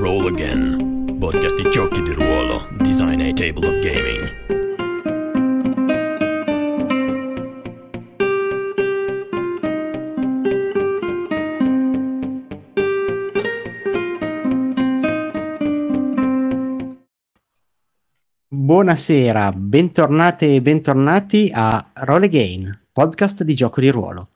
Roll Again, podcast di giochi di ruolo, design e table of gaming. Buonasera, bentornate e bentornati a Roll Again, podcast di gioco di ruolo.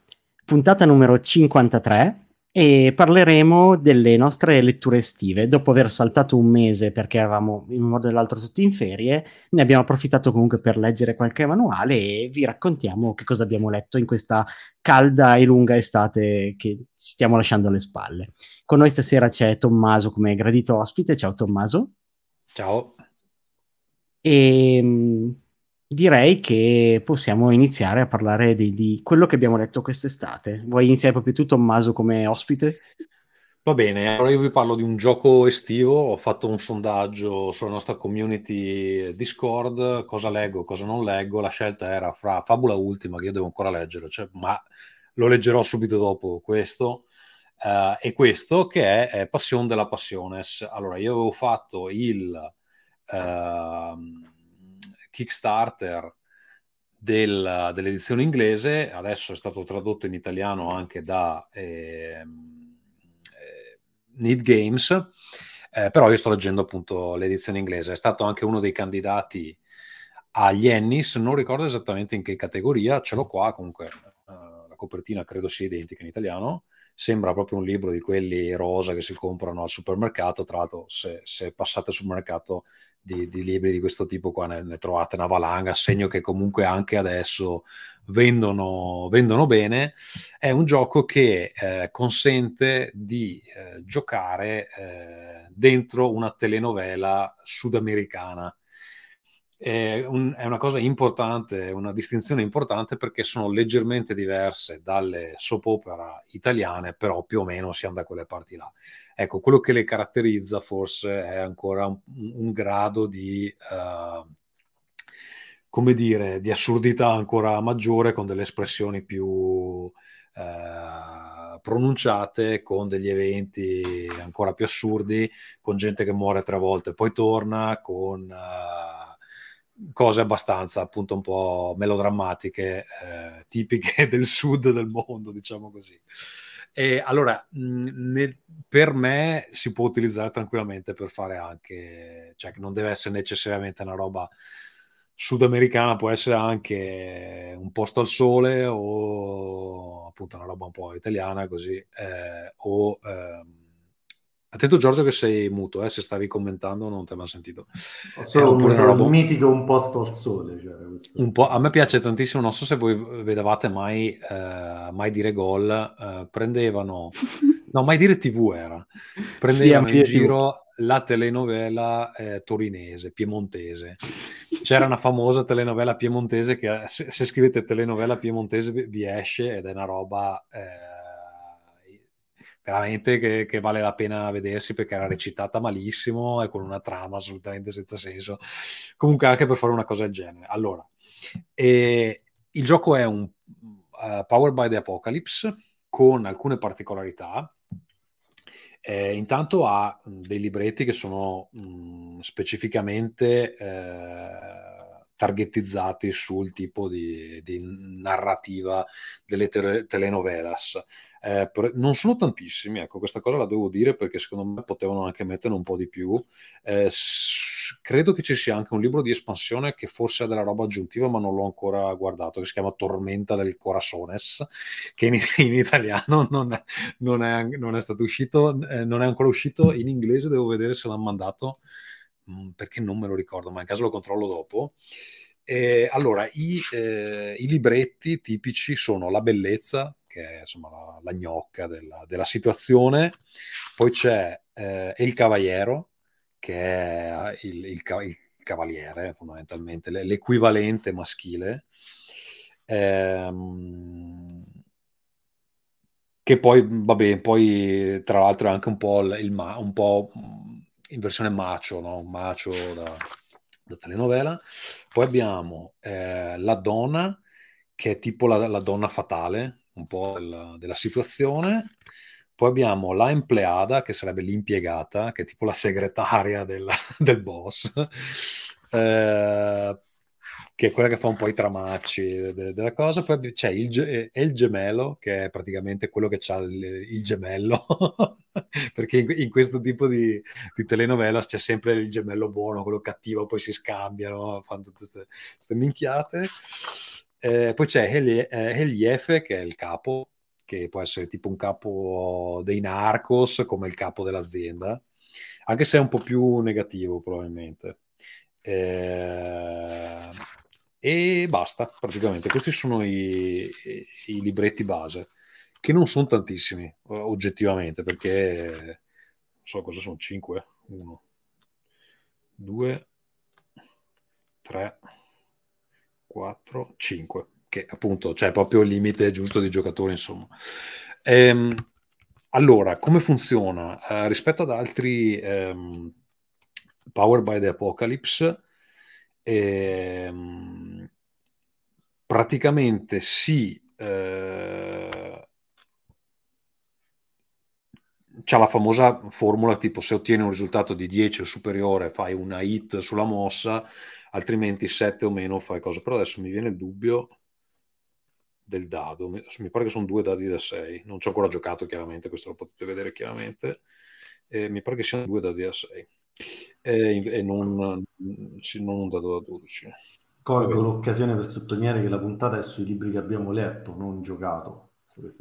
Puntata numero 53 e parleremo delle nostre letture estive. Dopo aver saltato un mese perché eravamo in un modo o nell'altro tutti in ferie, ne abbiamo approfittato comunque per leggere qualche manuale e vi raccontiamo che cosa abbiamo letto in questa calda e lunga estate che ci stiamo lasciando alle spalle. Con noi stasera c'è Tommaso come gradito ospite. Ciao Tommaso. Ciao. E ehm, direi che possiamo iniziare a parlare di, di, quello che abbiamo letto quest'estate. Vuoi iniziare proprio tu, Tommaso, come ospite? Va bene, allora io vi parlo di un gioco estivo, ho fatto un sondaggio sulla nostra community Discord, cosa leggo, cosa non leggo, la scelta era fra Fabula Ultima, che io devo ancora leggere, cioè, ma lo leggerò subito dopo questo, uh, e questo che è, è Passion della Passiones. Allora, io avevo fatto il... Uh, Kickstarter del, dell'edizione inglese, adesso è stato tradotto in italiano anche da eh, eh, Need Games, eh, però io sto leggendo appunto l'edizione inglese, è stato anche uno dei candidati agli Ennis, non ricordo esattamente in che categoria, ce l'ho qua, comunque uh, la copertina credo sia identica in italiano, sembra proprio un libro di quelli rosa che si comprano al supermercato, tra l'altro se, se passate sul mercato di, di, libri di questo tipo qua ne, ne, trovate una valanga, segno che comunque anche adesso vendono, vendono bene. È un gioco che eh, consente di eh, giocare eh, dentro una telenovela sudamericana è, un, è, una cosa importante, una distinzione importante perché sono leggermente diverse dalle soap opera italiane, però più o meno siamo da quelle parti là. Ecco, quello che le caratterizza forse è ancora un, un grado di, uh, come dire, di assurdità ancora maggiore con delle espressioni più uh, pronunciate, con degli eventi ancora più assurdi, con gente che muore tre volte e poi torna, con... Uh, cose abbastanza appunto un po' melodrammatiche, eh, tipiche del sud del mondo, diciamo così. E allora, mh, nel, per me si può utilizzare tranquillamente per fare anche, cioè che non deve essere necessariamente una roba sudamericana, può essere anche un posto al sole o appunto una roba un po' italiana così, eh, o... Eh, Attento Giorgio che sei muto, eh, se stavi commentando non ti avevo sentito. Solo un, roba... mitico un posto al sole. Cioè, un po', a me piace tantissimo, non so se voi vedevate mai, eh, mai dire gol, eh, prendevano, no mai dire tv era, prendevano sì, in giro la telenovela eh, torinese, piemontese. C'era una famosa telenovela piemontese che se, se scrivete telenovela piemontese vi esce ed è una roba eh, veramente che, che, vale la pena vedersi perché era recitata malissimo e con una trama assolutamente senza senso. Comunque anche per fare una cosa del genere. Allora, eh, il gioco è un uh, Powered by the Apocalypse con alcune particolarità. Eh, intanto ha dei libretti che sono mh, specificamente eh, targetizzati sul tipo di, di narrativa delle te- telenovelas eh, non sono tantissimi, ecco, questa cosa la devo dire perché secondo me potevano anche mettere un po' di più. Eh, s- credo che ci sia anche un libro di espansione che forse ha della roba aggiuntiva, ma non l'ho ancora guardato, che si chiama Tormenta del Corazones, che in, in italiano non è, non, è, non è, stato uscito, eh, non è ancora uscito in inglese, devo vedere se l'hanno mandato, mh, mm, perché non me lo ricordo, ma in caso lo controllo dopo. Eh, allora, i, eh, i libretti tipici sono La bellezza, che è insomma la, la gnocca della, della, situazione. Poi c'è eh, Il Cavaliero, che è il, il, il cavaliere fondamentalmente, l'equivalente maschile. Ehm, che poi, vabbè, poi tra l'altro è anche un po', il, il un po' in versione macio, no? macio da, da telenovela. Poi abbiamo eh, La Donna, che è tipo la, la donna fatale, un po' della, della situazione. Poi abbiamo la empleada, che sarebbe l'impiegata, che è tipo la segretaria del, del boss, eh, che è quella che fa un po' i tramacci de- della cosa. Poi c'è il, il, gemello, che è praticamente quello che ha il, il gemello, perché in, in, questo tipo di, di, telenovela c'è sempre il gemello buono, quello cattivo, poi si scambiano, fanno tutte queste minchiate. Eh, poi c'è Eliefe, che è il capo, che può essere tipo un capo dei narcos, come il capo dell'azienda, anche se è un po' più negativo probabilmente. Eh, e basta, praticamente. Questi sono i, i, libretti base, che non sono tantissimi, oggettivamente, perché non so cosa sono, 5, 1, 2, 3, 4, 5, che appunto c'è proprio il limite giusto di giocatori, insomma. Ehm, allora, come funziona? Eh, rispetto ad altri ehm, Power by the Apocalypse, ehm, praticamente si eh, c'è la famosa formula tipo se ottieni un risultato di 10 o superiore fai una hit sulla mossa altrimenti 7 o meno fai cosa però adesso mi viene il dubbio del dado mi pare che sono due dadi da 6 non ci ho ancora giocato chiaramente questo lo potete vedere chiaramente eh, mi pare che siano due dadi da 6 e, e non, non un dado da 12. Colgo l'occasione per sottolineare che la puntata è sui libri che abbiamo letto, non giocato.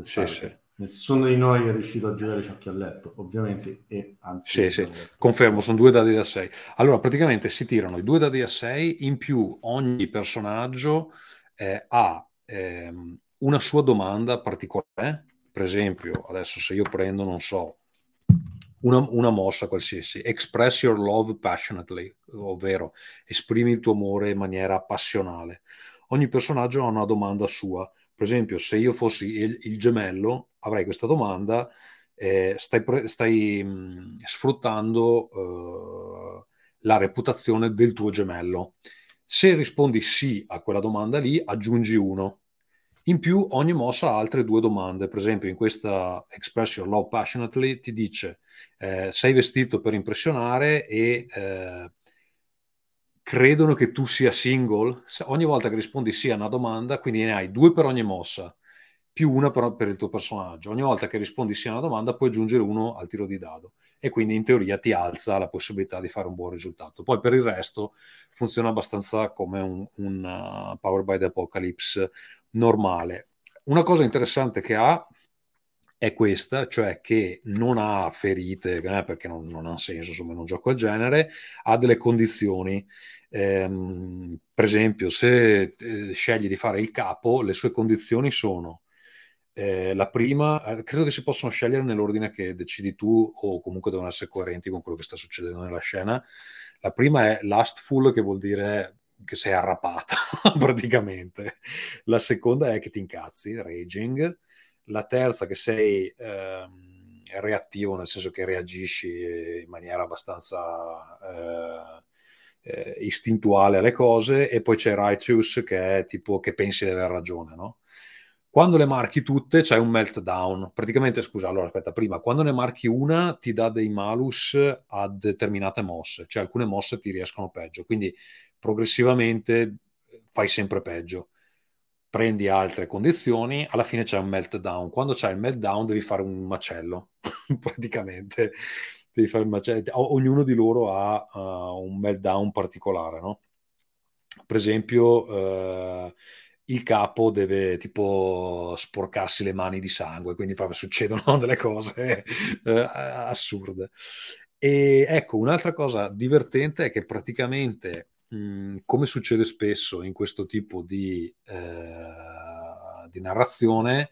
Sì, sì. Nessuno di noi è riuscito a giocare ciò che ha letto, ovviamente, e anzi... Sì, sì, confermo, sono due dadi da 6. Allora, praticamente si tirano i due dadi da 6, in più ogni personaggio eh, ha eh, una sua domanda particolare. Per esempio, adesso se io prendo, non so, una, una, mossa qualsiasi, express your love passionately, ovvero esprimi il tuo amore in maniera passionale. Ogni personaggio ha una domanda sua. Per esempio, se io fossi il, il gemello, avrei questa domanda, eh, stai, stai mh, sfruttando uh, la reputazione del tuo gemello. Se rispondi sì a quella domanda lì, aggiungi uno. In più, ogni mossa ha altre due domande. Per esempio, in questa Express Your Love Passionately ti dice eh, sei vestito per impressionare e eh, credono che tu sia single. Ogni volta che rispondi sì a una domanda, quindi ne hai due per ogni mossa, più una per, per il tuo personaggio. Ogni volta che rispondi sì a una domanda puoi aggiungere uno al tiro di dado e quindi in teoria ti alza la possibilità di fare un buon risultato. Poi per il resto funziona abbastanza come un, un uh, Power by the Apocalypse normale. Una cosa interessante che ha è questa, cioè che non ha ferite, eh, perché non, non, ha senso, insomma, in un gioco del genere, ha delle condizioni. Ehm, per esempio, se eh, scegli di fare il capo, le sue condizioni sono eh, la prima, eh, credo che si possono scegliere nell'ordine che decidi tu o comunque devono essere coerenti con quello che sta succedendo nella scena. La prima è lastful, che vuol dire che sei arrapata praticamente. La seconda è che ti incazzi, raging. La terza che sei ehm, reattivo, nel senso che reagisci in maniera abbastanza eh, eh, istintuale alle cose. E poi c'è righteous che è tipo che pensi di aver ragione, no? Quando le marchi tutte c'è un meltdown. Praticamente, scusa, allora aspetta, prima, quando ne marchi una ti dà dei malus a determinate mosse, cioè alcune mosse ti riescono peggio. Quindi progressivamente fai sempre peggio. Prendi altre condizioni, alla fine c'è un meltdown. Quando c'è il meltdown devi fare un macello, praticamente. Devi fare un macello. ognuno di loro ha uh, un meltdown particolare, no? Per esempio, uh, il capo deve tipo sporcarsi le mani di sangue, quindi proprio succedono delle cose uh, assurde. E ecco, un'altra cosa divertente è che praticamente Mhmm, come succede spesso in questo tipo di, eh, di narrazione,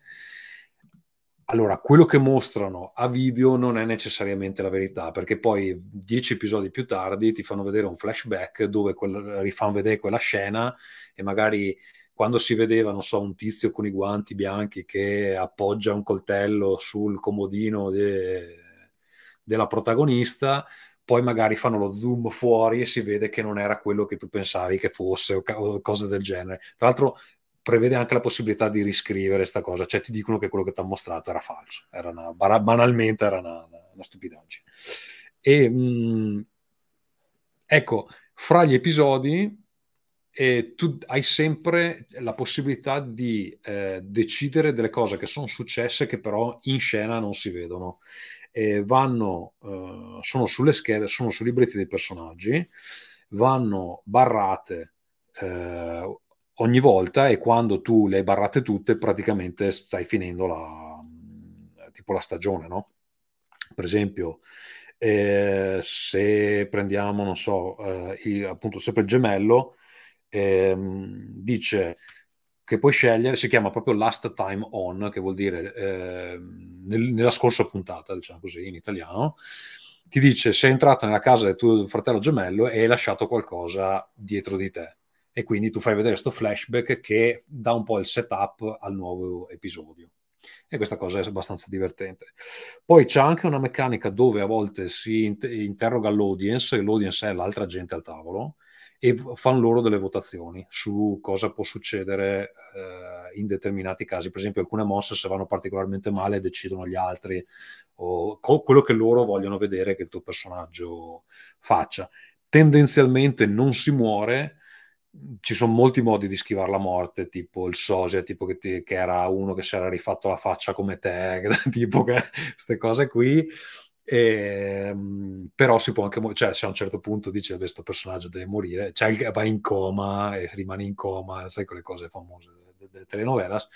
allora, quello che mostrano a video non è necessariamente la verità, perché poi dieci episodi più tardi ti fanno vedere un flashback dove quel, rifanno vedere quella scena e magari quando si vedeva, non so, un tizio con i guanti bianchi che appoggia un coltello sul comodino de, della protagonista, poi magari fanno lo zoom fuori e si vede che non era quello che tu pensavi che fosse o, o cose del genere. Tra l'altro prevede anche la possibilità di riscrivere questa cosa, cioè ti dicono che quello che ti hanno mostrato era falso, era una, banalmente era una, una stupidaggine. E mh, ecco, fra gli episodi eh, tu hai sempre la possibilità di eh, decidere delle cose che sono successe che però in scena non si vedono. Eh, vanno, sono sulle schede, sono sui libretti dei personaggi, vanno barrate eh, ogni volta e quando tu le hai barrate tutte praticamente stai finendo la, tipo la stagione, no? Per esempio, eh, se prendiamo, non so, eh, il, appunto sempre il gemello, ehm, dice che puoi scegliere, si chiama proprio Last Time On, che vuol dire eh, nel, nella scorsa puntata, diciamo così, in italiano, ti dice sei entrato nella casa del tuo fratello gemello e hai lasciato qualcosa dietro di te e quindi tu fai vedere questo flashback che dà un po' il setup al nuovo episodio. E questa cosa è abbastanza divertente. Poi c'è anche una meccanica dove a volte si interroga l'audience, e l'audience è l'altra gente al tavolo, e fanno loro delle votazioni su cosa può succedere eh, in determinati casi. Per esempio, alcune mosse, se vanno particolarmente male, decidono gli altri o quello che loro vogliono vedere che il tuo personaggio faccia. Tendenzialmente non si muore, ci sono molti modi di schivare la morte, tipo il sosia, tipo che, ti, che, era uno che si era rifatto la faccia come te, tipo queste cose qui. E, ehm, però si può anche, cioè se a un certo punto dice questo personaggio deve morire, cioè va in coma e rimane in coma, sai quelle cose famose delle, delle telenovelas,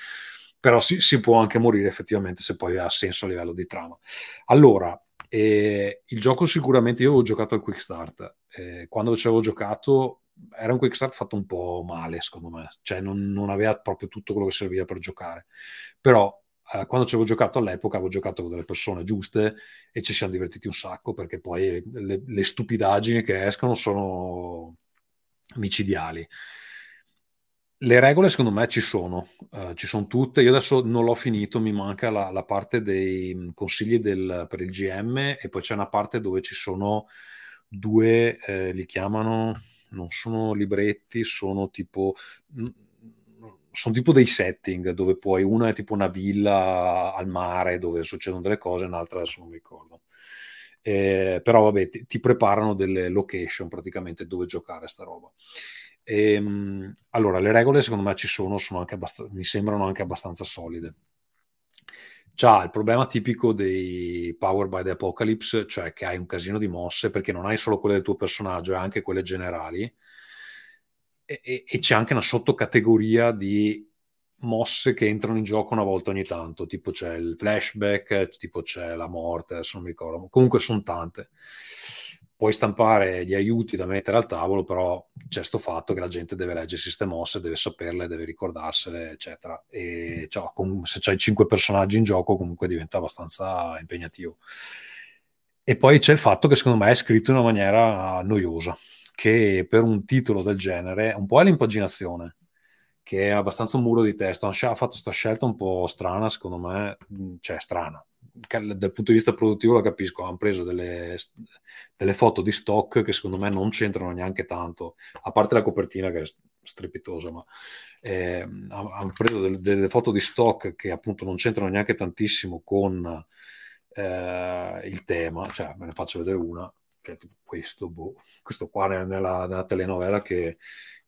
però si, si, può anche morire effettivamente se poi ha senso a livello di trama. Allora, eh, il gioco sicuramente, io avevo giocato al Quick Start, eh, quando ci avevo giocato era un quick start fatto un po' male, secondo me, cioè non, non aveva proprio tutto quello che serviva per giocare. Però eh, quando ci avevo giocato all'epoca avevo giocato con delle persone giuste e ci siamo divertiti un sacco perché poi le, le stupidaggini che escono sono micidiali. Le regole secondo me ci sono, uh, ci sono tutte. Io adesso non l'ho finito, mi manca la, la parte dei consigli del, per il GM e poi c'è una parte dove ci sono due, eh, li chiamano non sono libretti, sono tipo sono tipo dei setting dove poi una è tipo una villa al mare dove succedono delle cose, un'altra adesso non mi ricordo. Eh, però vabbè, ti, ti, preparano delle location praticamente dove giocare sta roba. E, ehm, allora, le regole secondo me ci sono, sono anche abbast- mi sembrano anche abbastanza solide c'ha il problema tipico dei Power by the Apocalypse, cioè che hai un casino di mosse perché non hai solo quelle del tuo personaggio, hai anche quelle generali e, e, c'è anche una sottocategoria di mosse che entrano in gioco una volta ogni tanto, tipo c'è il flashback, tipo c'è la morte, adesso non mi ricordo, comunque sono tante puoi stampare gli aiuti da mettere al tavolo, però c'è sto fatto che la gente deve leggersi queste mosse, deve saperle, deve ricordarsele, eccetera. E cioè, se c'hai cinque personaggi in gioco, comunque diventa abbastanza impegnativo. E poi c'è il fatto che secondo me è scritto in una maniera noiosa, che per un titolo del genere un po' è l'impaginazione, che è abbastanza un muro di testo. Ha fatto questa scelta un po' strana, secondo me, cioè strana, dal punto di vista produttivo lo capisco, hanno preso delle, delle, foto di stock che secondo me non c'entrano neanche tanto, a parte la copertina che è strepitosa, ma eh, hanno preso delle, delle, foto di stock che appunto non c'entrano neanche tantissimo con eh, il tema, cioè me ne faccio vedere una, che è tipo questo, boh, questo qua nella, nella telenovela che,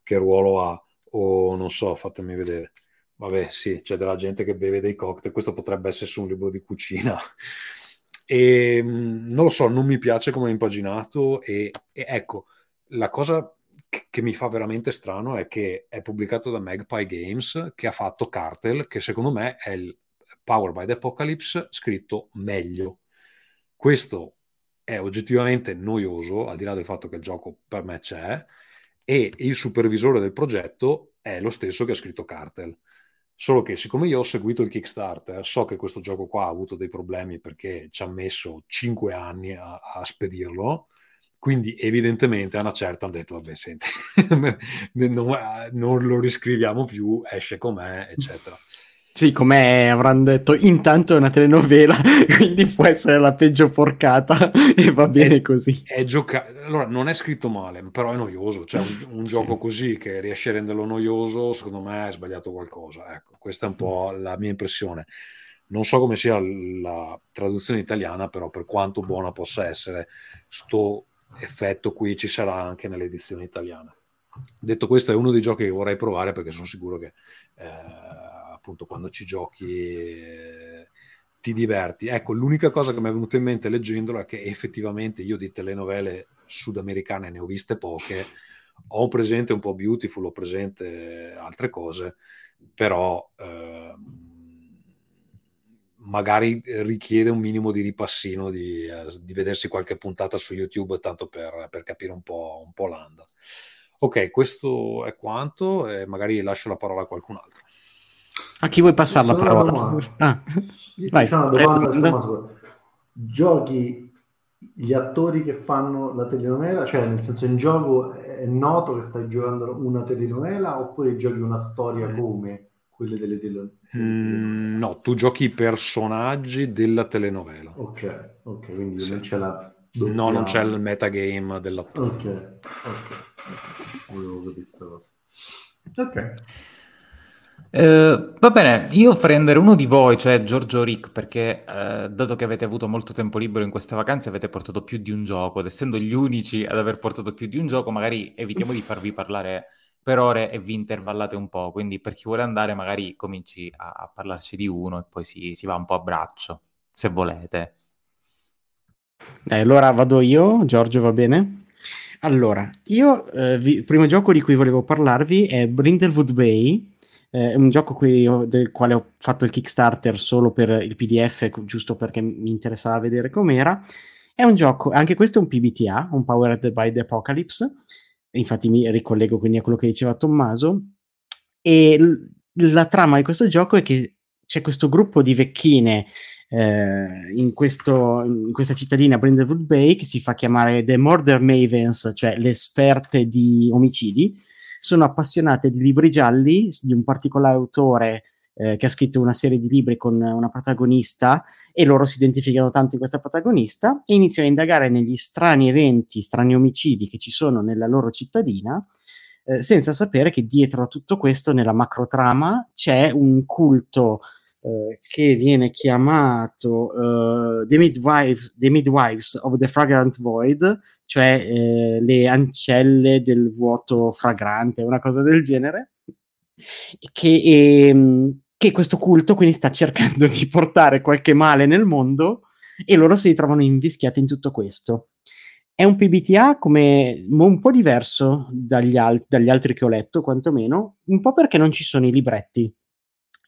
che ruolo ha, o non so, fatemi vedere Vabbè, sì, c'è della gente che beve dei cocktail, questo potrebbe essere su un libro di cucina. E mm, non lo so, non mi piace come è impaginato e, e ecco, la cosa che, che, mi fa veramente strano è che è pubblicato da Magpie Games che ha fatto Cartel, che secondo me è il Power by the Apocalypse scritto meglio. Questo è oggettivamente noioso, al di là del fatto che il gioco per me c'è, e il supervisore del progetto è lo stesso che ha scritto Cartel. Solo che siccome io ho seguito il Kickstarter, so che questo gioco qua ha avuto dei problemi perché ci ha messo 5 anni a, a spedirlo, quindi evidentemente a una certa hanno detto, vabbè, senti, non, non, lo riscriviamo più, esce com'è, eccetera. Sì, come avranno detto, intanto è una telenovela, quindi può essere la peggio porcata e va bene è, così. È gioca- allora, non è scritto male, però è noioso. Cioè, un, un sì. gioco così che riesce a renderlo noioso, secondo me è sbagliato qualcosa. Ecco, questa è un po' la mia impressione. Non so come sia la traduzione italiana, però per quanto buona possa essere, sto effetto qui ci sarà anche nell'edizione italiana. Detto questo, è uno dei giochi che vorrei provare perché sono sicuro che... Eh, appunto quando ci giochi ti diverti. Ecco, l'unica cosa che mi è venuta in mente leggendolo è che effettivamente io di telenovele sudamericane ne ho viste poche, ho presente un po' Beautiful, ho presente altre cose, però eh, magari richiede un minimo di ripassino, di, eh, di, vedersi qualche puntata su YouTube, tanto per, per capire un po', un po' l'anda. Ok, questo è quanto e magari lascio la parola a qualcun altro. A chi vuoi passare la parola? Ah, vai. C'è una domanda. Giochi gli attori che fanno la telenovela, cioè nel senso in gioco è noto che stai giocando una telenovela oppure giochi una storia mm. come quelle delle telenovele? Mm, no, tu giochi i personaggi della telenovela. Ok, ok, quindi sì. non c'è la... Doppia... No, non c'è il metagame dell'attore. Ok, ok. Volevo capire questa cosa. Ok. Eh, va bene, io farei andare uno di voi, cioè Giorgio Rick, perché eh, dato che avete avuto molto tempo libero in queste vacanze, avete portato più di un gioco, ed essendo gli unici ad aver portato più di un gioco, magari evitiamo di farvi parlare per ore e vi intervallate un po', quindi per chi vuole andare magari cominci a, a parlarci di uno e poi si, si, va un po' a braccio, se volete. Dai, allora vado io, Giorgio va bene? Allora, io eh, vi, il primo gioco di cui volevo parlarvi è Brindlewood Bay, è un gioco qui, del quale ho fatto il Kickstarter solo per il PDF, giusto perché mi interessava vedere com'era. È un gioco, anche questo è un PBTA, un Powered by the Apocalypse. Infatti mi ricollego quindi a quello che diceva Tommaso. E l- la trama di questo gioco è che c'è questo gruppo di vecchine eh, in, questo, in, questa cittadina Brindlewood Bay che si fa chiamare The Murder Mavens, cioè le esperte di omicidi, sono appassionate di libri gialli di un particolare autore eh, che ha scritto una serie di libri con una protagonista e loro si identificano tanto in questa protagonista e iniziano a indagare negli strani eventi, strani omicidi che ci sono nella loro cittadina, eh, senza sapere che dietro a tutto questo, nella macrotrama, c'è un culto eh, che viene chiamato uh, the, Midwives, the, Midwives, of the Fragrant Void, cioè eh, le ancelle del vuoto fragrante, una cosa del genere, che, ehm, che questo culto quindi sta cercando di portare qualche male nel mondo e loro si ritrovano invischiati in tutto questo. È un PBTA come un po' diverso dagli, al- dagli altri che ho letto, quantomeno, un po' perché non ci sono i libretti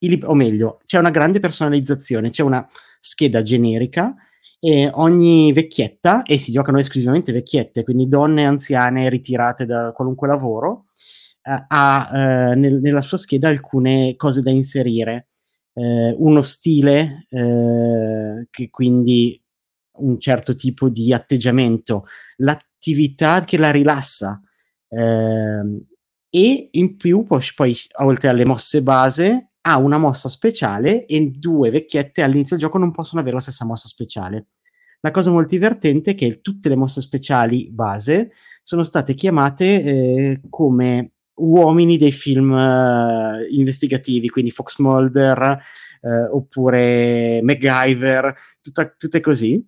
lib- o meglio, c'è una grande personalizzazione, c'è una scheda generica e ogni vecchietta, e si giocano esclusivamente vecchiette, quindi donne anziane ritirate da qualunque lavoro, eh, ha eh, nel, nella sua scheda alcune cose da inserire. Eh, uno stile eh, che quindi un certo tipo di atteggiamento, l'attività che la rilassa eh, e in più poi, poi oltre alle mosse base ha una mossa speciale e due vecchiette all'inizio del gioco non possono avere la stessa mossa speciale. La cosa molto divertente è che tutte le mosse speciali base sono state chiamate eh, come uomini dei film eh, investigativi, quindi Fox Mulder eh, oppure MacGyver, tutta, tutte così.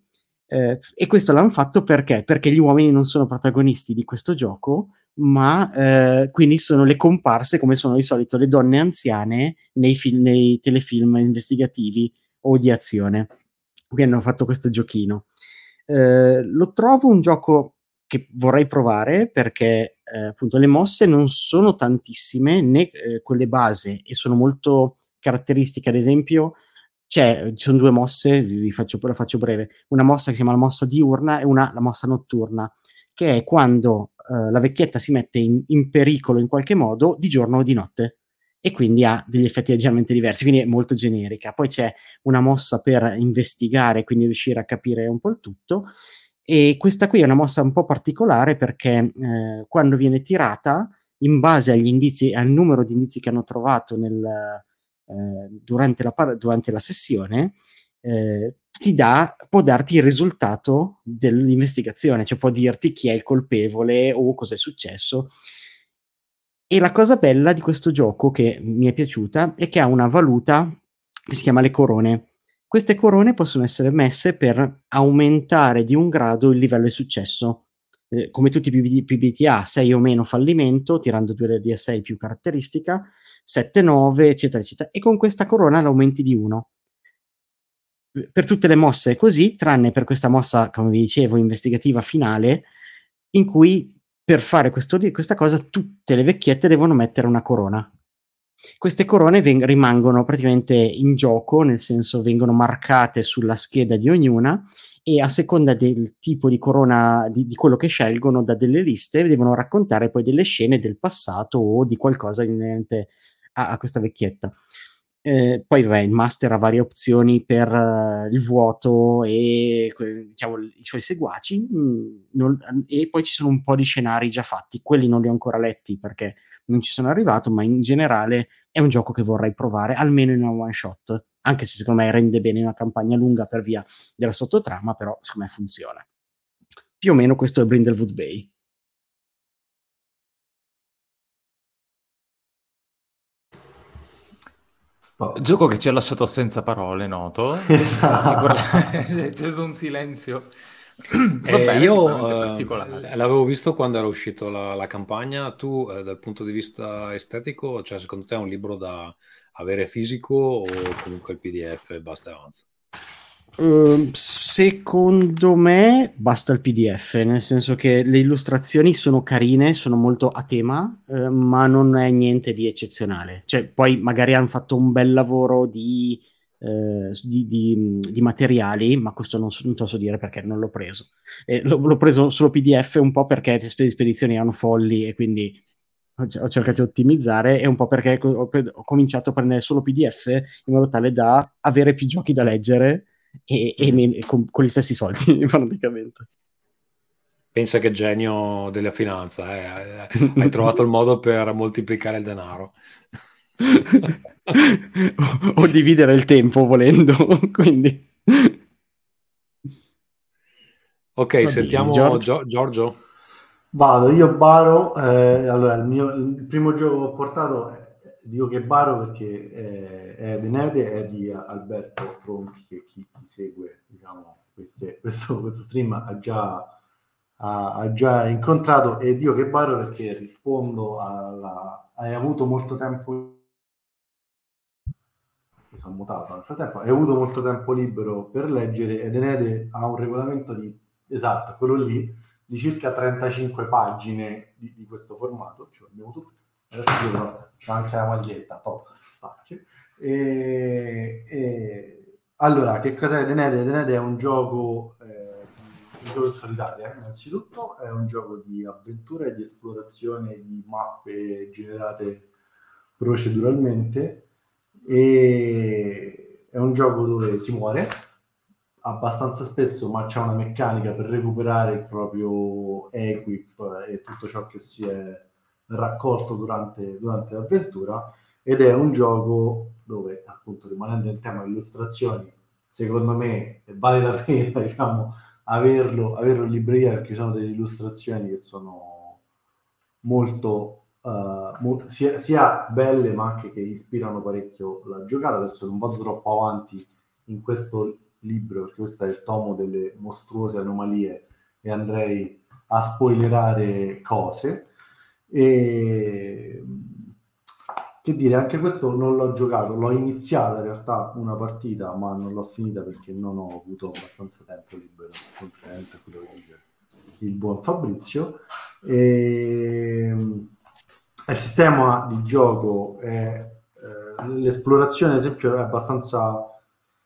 Eh, e questo l'hanno fatto perché? Perché gli uomini non sono protagonisti di questo gioco, ma eh, quindi sono le comparse, come sono di solito le donne anziane nei, film, nei telefilm investigativi o di azione. Quindi hanno fatto questo giochino. Eh, lo trovo un gioco che vorrei provare perché eh, appunto le mosse non sono tantissime, né eh, quelle base, e sono molto caratteristiche. Ad esempio, c'è, ci sono due mosse, vi faccio, la faccio breve. Una mossa che si chiama la mossa diurna e una la mossa notturna, che è quando eh, la vecchietta si mette in, in, pericolo in qualche modo di giorno o di notte e quindi ha degli effetti leggermente diversi, quindi è molto generica. Poi c'è una mossa per investigare, quindi riuscire a capire un po' il tutto. E questa qui è una mossa un po' particolare perché eh, quando viene tirata, in base agli indizi, al numero di indizi che hanno trovato nel, eh, durante, la, durante la sessione, eh, ti dà, può darti il risultato dell'investigazione, cioè può dirti chi è il colpevole o cosa è successo. E la cosa bella di questo gioco che mi è piaciuta è che ha una valuta che si chiama le corone. Queste corone possono essere messe per aumentare di un grado il livello di successo. Eh, come tutti i PBTA, 6 o meno fallimento, tirando 2 di 6 più caratteristica, 7, 9, eccetera, eccetera. E con questa corona l'aumenti di 1 per tutte le mosse è così, tranne per questa mossa, come vi dicevo, investigativa finale, in cui per fare questo, questa cosa tutte le vecchiette devono mettere una corona. Queste corone veng- rimangono praticamente in gioco, nel senso vengono marcate sulla scheda di ognuna e a seconda del tipo di corona, di, di quello che scelgono da delle liste, devono raccontare poi delle scene del passato o di qualcosa inerente a, a questa vecchietta. Eh, poi vabbè, il master ha varie opzioni per uh, il vuoto e diciamo, i suoi seguaci mh, mm, non, e poi ci sono un po' di scenari già fatti, quelli non li ho ancora letti perché non ci sono arrivato, ma in generale è un gioco che vorrei provare almeno in una one shot, anche se secondo me rende bene una campagna lunga per via della sottotrama, però secondo me funziona. Più o meno questo è Brindlewood Bay. Oh. Gioco che ci ha lasciato senza parole, noto. Esatto. C'è stato un silenzio. Eh, Vabbè, io eh, l'avevo visto quando era uscito la, la campagna. Tu, eh, dal punto di vista estetico, cioè, secondo te è un libro da avere fisico o comunque il PDF basta e avanza? Uh, secondo me basta il PDF, nel senso che le illustrazioni sono carine, sono molto a tema, uh, ma non è niente di eccezionale. Cioè, poi magari hanno fatto un bel lavoro di, uh, di, di, di materiali, ma questo non, non so dire perché non l'ho preso. Eh, l'ho, l'ho, preso solo PDF un po' perché le spedizioni erano folli e quindi ho cercato di ottimizzare e un po' perché ho, ho cominciato a prendere solo PDF in modo tale da avere più giochi da leggere e, e, e con, con, gli stessi soldi praticamente. Pensa che genio della finanza, eh? hai trovato il modo per moltiplicare il denaro. o, o dividere il tempo volendo, quindi... Ok, Va sentiamo Giorgio. Giorgio. Vado, io baro, eh, allora il, mio, il primo gioco che ho portato dico che Baro perché è, è Denede è di Alberto Tronchi che chi, chi segue diciamo, queste, questo, questo, stream ha già, ha, ha già, incontrato. E dico che Baro perché rispondo alla... hai avuto molto tempo mi sono mutato nel frattempo. Hai avuto molto tempo libero per leggere ed Enede ha un regolamento di esatto, quello lì di circa 35 pagine di, di questo formato, cioè abbiamo tutti adesso io c'ho anche la maglietta, top, stacci. E, e, allora, che cos'è Denede? Denede è un gioco, eh, un gioco solitario, eh, innanzitutto, è un gioco di avventura e di esplorazione di mappe generate proceduralmente e è un gioco dove si muore abbastanza spesso, ma c'è una meccanica per recuperare il proprio equip e tutto ciò che si è raccolto durante, durante l'avventura ed è un gioco dove appunto rimanendo in tema illustrazioni secondo me vale la pena diciamo averlo, averlo in libreria perché ci sono delle illustrazioni che sono molto, uh, molto sia, sia, belle ma anche che ispirano parecchio la giocata. Adesso non vado troppo avanti in questo libro perché questo è il tomo delle mostruose anomalie e andrei a spoilerare cose e che dire, anche questo non l'ho giocato, l'ho iniziata in realtà una partita, ma non l'ho finita perché non ho avuto abbastanza tempo libero, contrariamente a quello che dice il buon Fabrizio. E... Il sistema di gioco è eh, l'esplorazione, ad esempio, è abbastanza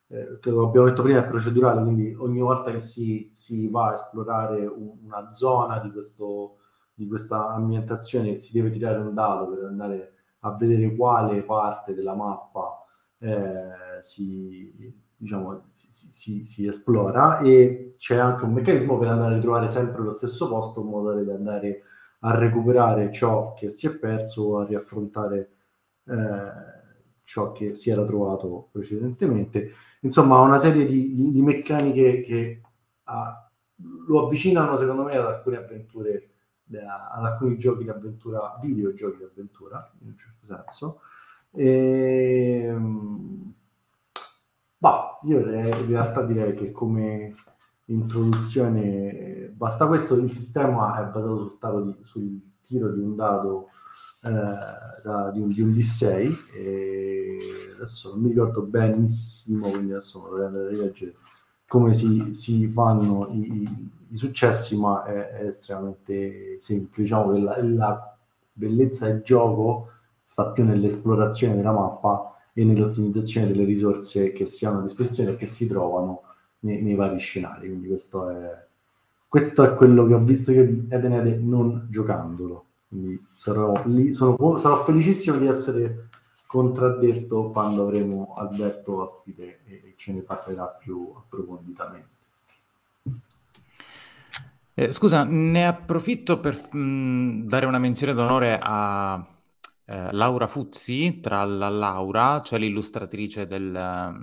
eh, abbiamo detto prima, è procedurale, quindi ogni volta che si, si va a esplorare un, una zona di questo di questa ambientazione si deve tirare un dado per andare a vedere quale parte della mappa eh, si, diciamo, si, si, si, esplora e c'è anche un meccanismo per andare a ritrovare sempre lo stesso posto in modo da andare a recuperare ciò che si è perso o a riaffrontare eh, ciò che si era trovato precedentemente. Insomma, una serie di, di, di meccaniche che ah, lo avvicinano, secondo me, ad alcune avventure, ad alcuni giochi di avventura, videogiochi di avventura, in un certo senso. E, ehm, bah, io in realtà direi che come introduzione basta questo. Il sistema è basato sul, di, sul tiro di un dado eh, da, di, un, di un D6. E adesso non mi ricordo benissimo, quindi adesso vorrei andare a leggere come si, si fanno i, i, successi, ma è, è estremamente semplice. Diciamo che la, la bellezza del gioco sta più nell'esplorazione della mappa e nell'ottimizzazione delle risorse che si hanno a disposizione e che si trovano nei, nei vari scenari. Quindi questo è, questo è quello che ho visto io di Edenede non giocandolo. Quindi sarò, lì, sono, sarò felicissimo di essere contraddetto quando avremo Alberto ospite e ce ne parlerà più approfonditamente. Eh, scusa, ne approfitto per mh, dare una menzione d'onore a eh, Laura Fuzzi, tra la Laura, cioè l'illustratrice del,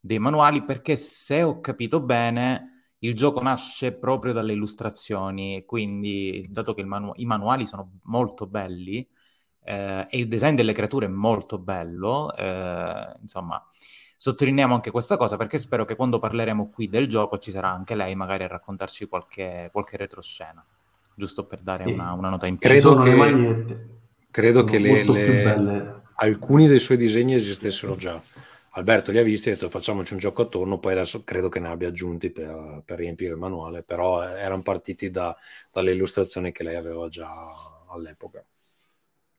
dei manuali, perché se ho capito bene, il gioco nasce proprio dalle illustrazioni, quindi dato che manu- i manuali sono molto belli eh, e il design delle creature è molto bello, eh, insomma, sottolineiamo anche questa cosa perché spero che quando parleremo qui del gioco ci sarà anche lei magari a raccontarci qualche, qualche retroscena, giusto per dare sì. una, una, nota in più. Credo che, credo che le, le... alcuni dei suoi disegni esistessero già Alberto li ha visti e ha detto facciamoci un gioco attorno, poi adesso credo che ne abbia aggiunti per, per riempire il manuale, però erano partiti da, dalle illustrazioni che lei aveva già all'epoca.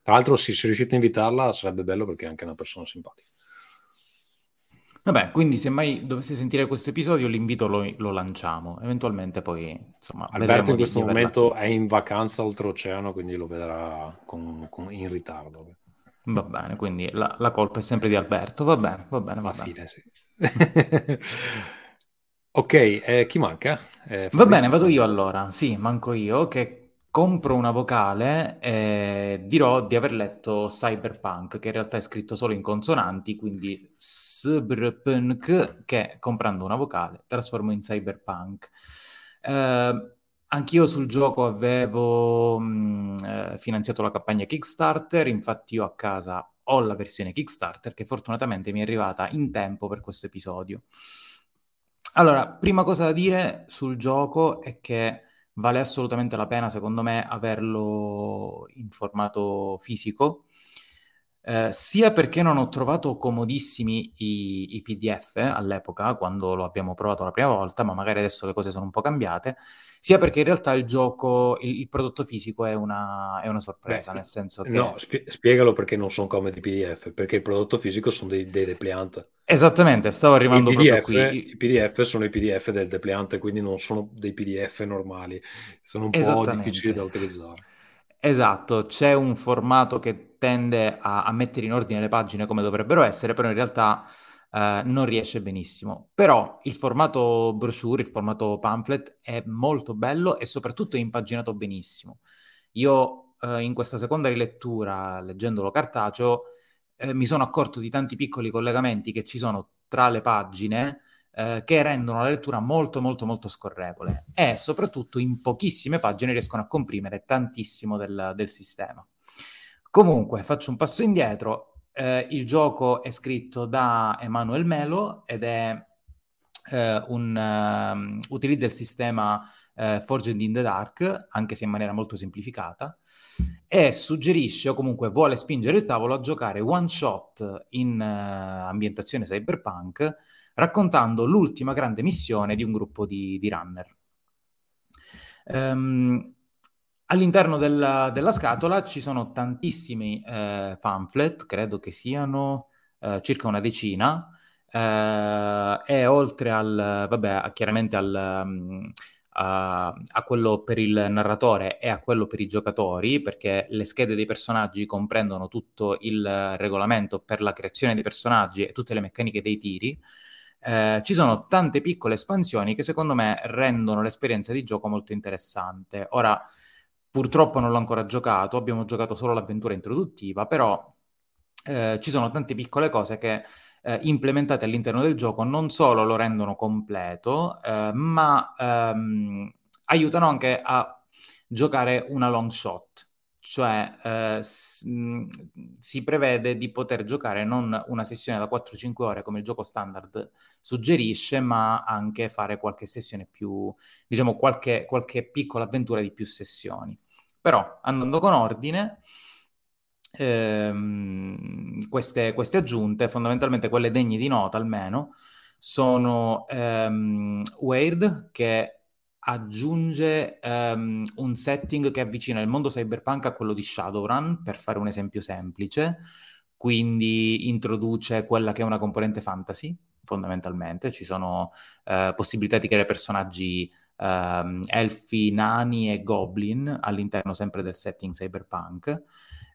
Tra l'altro, sì, se riuscite a invitarla sarebbe bello perché è anche una persona simpatica. Vabbè, quindi se mai dovesse sentire questo episodio, l'invito lo, lo lanciamo. Eventualmente poi, insomma... Alberto in questo momento è in vacanza oltreoceano, quindi lo vedrà con, con, in ritardo. Va bene, quindi la, la, colpa è sempre di Alberto. Va bene, va bene, va bene. Fine, sì. ok, eh, chi manca? Eh, va bene, vado io allora. Sì, manco io che compro una vocale e dirò di aver letto Cyberpunk, che in realtà è scritto solo in consonanti, quindi Cyberpunk, che comprando una vocale trasformo in Cyberpunk. Eh, Anch'io sul gioco avevo mh, mm, eh, finanziato la campagna Kickstarter, infatti io a casa ho la versione Kickstarter che fortunatamente mi è arrivata in tempo per questo episodio. Allora, prima cosa da dire sul gioco è che vale assolutamente la pena, secondo me, averlo in formato fisico, eh, sia perché non ho trovato comodissimi i, i PDF all'epoca, quando lo abbiamo provato la prima volta, ma magari adesso le cose sono un po' cambiate, sia perché in realtà il gioco, il, il prodotto fisico è una, è una sorpresa, Beh, nel senso che... No, spie- spiegalo perché non sono come di PDF, perché il prodotto fisico sono dei, dei depliant. Esattamente, stavo arrivando I PDF, proprio qui. I PDF sono i PDF del depliant, quindi non sono dei PDF normali, sono un po' difficili da utilizzare. Esatto, c'è un formato che tende a, a mettere in ordine le pagine come dovrebbero essere, però in realtà Uh, non riesce benissimo. Però il formato brochure, il formato pamphlet è molto bello e soprattutto è impaginato benissimo. Io uh, in questa seconda rilettura, leggendolo cartaceo, eh, mi sono accorto di tanti piccoli collegamenti che ci sono tra le pagine eh, che rendono la lettura molto molto molto scorrevole e soprattutto in pochissime pagine riescono a comprimere tantissimo del, del sistema. Comunque faccio un passo indietro eh, il gioco è scritto da Emanuel Melo ed è eh, un, um, utilizza il sistema eh, Forged in the Dark, anche se in maniera molto semplificata, e suggerisce o comunque vuole spingere il tavolo a giocare one shot in uh, ambientazione cyberpunk, raccontando l'ultima grande missione di un gruppo di, di runner. Um, All'interno della, della, scatola ci sono tantissimi eh, pamphlet, credo che siano eh, circa una decina, eh, e oltre al, vabbè, chiaramente al, um, a, a, quello per il narratore e a quello per i giocatori, perché le schede dei personaggi comprendono tutto il regolamento per la creazione dei personaggi e tutte le meccaniche dei tiri. Eh, ci sono tante piccole espansioni che secondo me rendono l'esperienza di gioco molto interessante. Ora, Purtroppo non l'ho ancora giocato, abbiamo giocato solo l'avventura introduttiva, però eh, ci sono tante piccole cose che eh, implementate all'interno del gioco non solo lo rendono completo, eh, ma ehm, aiutano anche a giocare una long shot. Cioè eh, mh, si prevede di poter giocare non una sessione da 4-5 ore come il gioco standard suggerisce, ma anche fare qualche sessione più, diciamo, qualche, qualche piccola avventura di più sessioni. Però, andando con ordine, ehm, queste, queste, aggiunte, fondamentalmente quelle degne di nota almeno, sono ehm, Weird che aggiunge ehm, un setting che avvicina il mondo cyberpunk a quello di Shadowrun, per fare un esempio semplice, quindi introduce quella che è una componente fantasy, fondamentalmente, ci sono eh, possibilità di creare personaggi ehm, elfi, nani e goblin all'interno sempre del setting cyberpunk.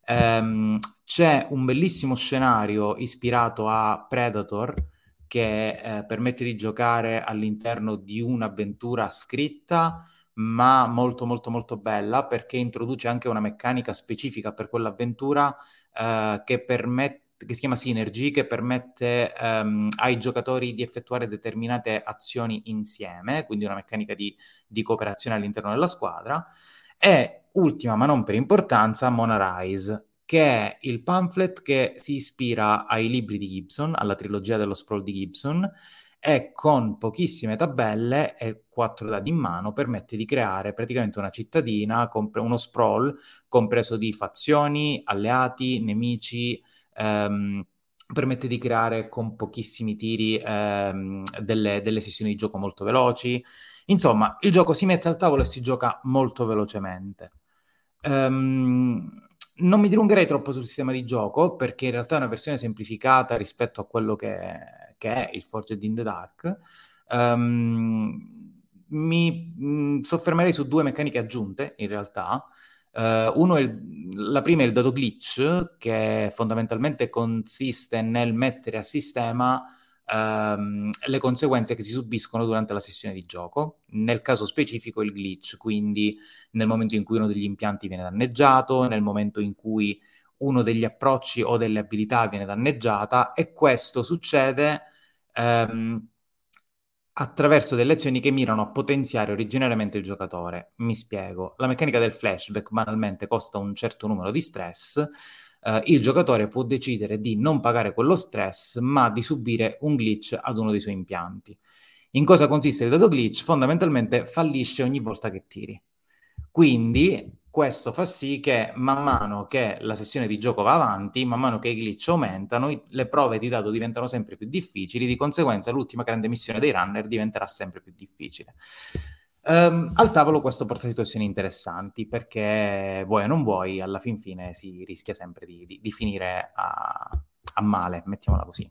Um, c'è un bellissimo scenario ispirato a Predator che eh, permette di giocare all'interno di un'avventura scritta ma molto molto molto bella perché introduce anche una meccanica specifica per quell'avventura eh, che permette che si chiama Synergy, che permette um, ai giocatori di effettuare determinate azioni insieme, quindi una meccanica di, di cooperazione all'interno della squadra. E ultima, ma non per importanza, Mona Rise, che è il pamphlet che si ispira ai libri di Gibson, alla trilogia dello sprawl di Gibson, e con pochissime tabelle e quattro dadi in mano permette di creare praticamente una cittadina, compre- uno sprawl compreso di fazioni, alleati, nemici, ehm, permette di creare con pochissimi tiri ehm, delle, delle sessioni di gioco molto veloci. Insomma, il gioco si mette al tavolo e si gioca molto velocemente. Um, non mi dilungherei troppo sul sistema di gioco perché in realtà è una versione semplificata rispetto a quello che, che è il Forged in the Dark. Um, mi mh, mm, soffermerei su due meccaniche aggiunte in realtà. Uh, è il, la prima è il dado glitch che fondamentalmente consiste nel mettere a sistema ehm, le conseguenze che si subiscono durante la sessione di gioco. Nel caso specifico il glitch, quindi nel momento in cui uno degli impianti viene danneggiato, nel momento in cui uno degli approcci o delle abilità viene danneggiata e questo succede ehm, attraverso delle azioni che mirano a potenziare originariamente il giocatore. Mi spiego. La meccanica del flashback banalmente costa un certo numero di stress eh, il giocatore può decidere di non pagare quello stress, ma di subire un glitch ad uno dei suoi impianti. In cosa consiste il dato glitch? Fondamentalmente fallisce ogni volta che tiri. Quindi questo fa sì che man mano che la sessione di gioco va avanti, man mano che i glitch aumentano, le prove di dato diventano sempre più difficili, di conseguenza l'ultima grande missione dei runner diventerà sempre più difficile. Um, al tavolo questo porta situazioni interessanti perché vuoi o non vuoi, alla fin fine si rischia sempre di, di, di finire a, a, male, mettiamola così.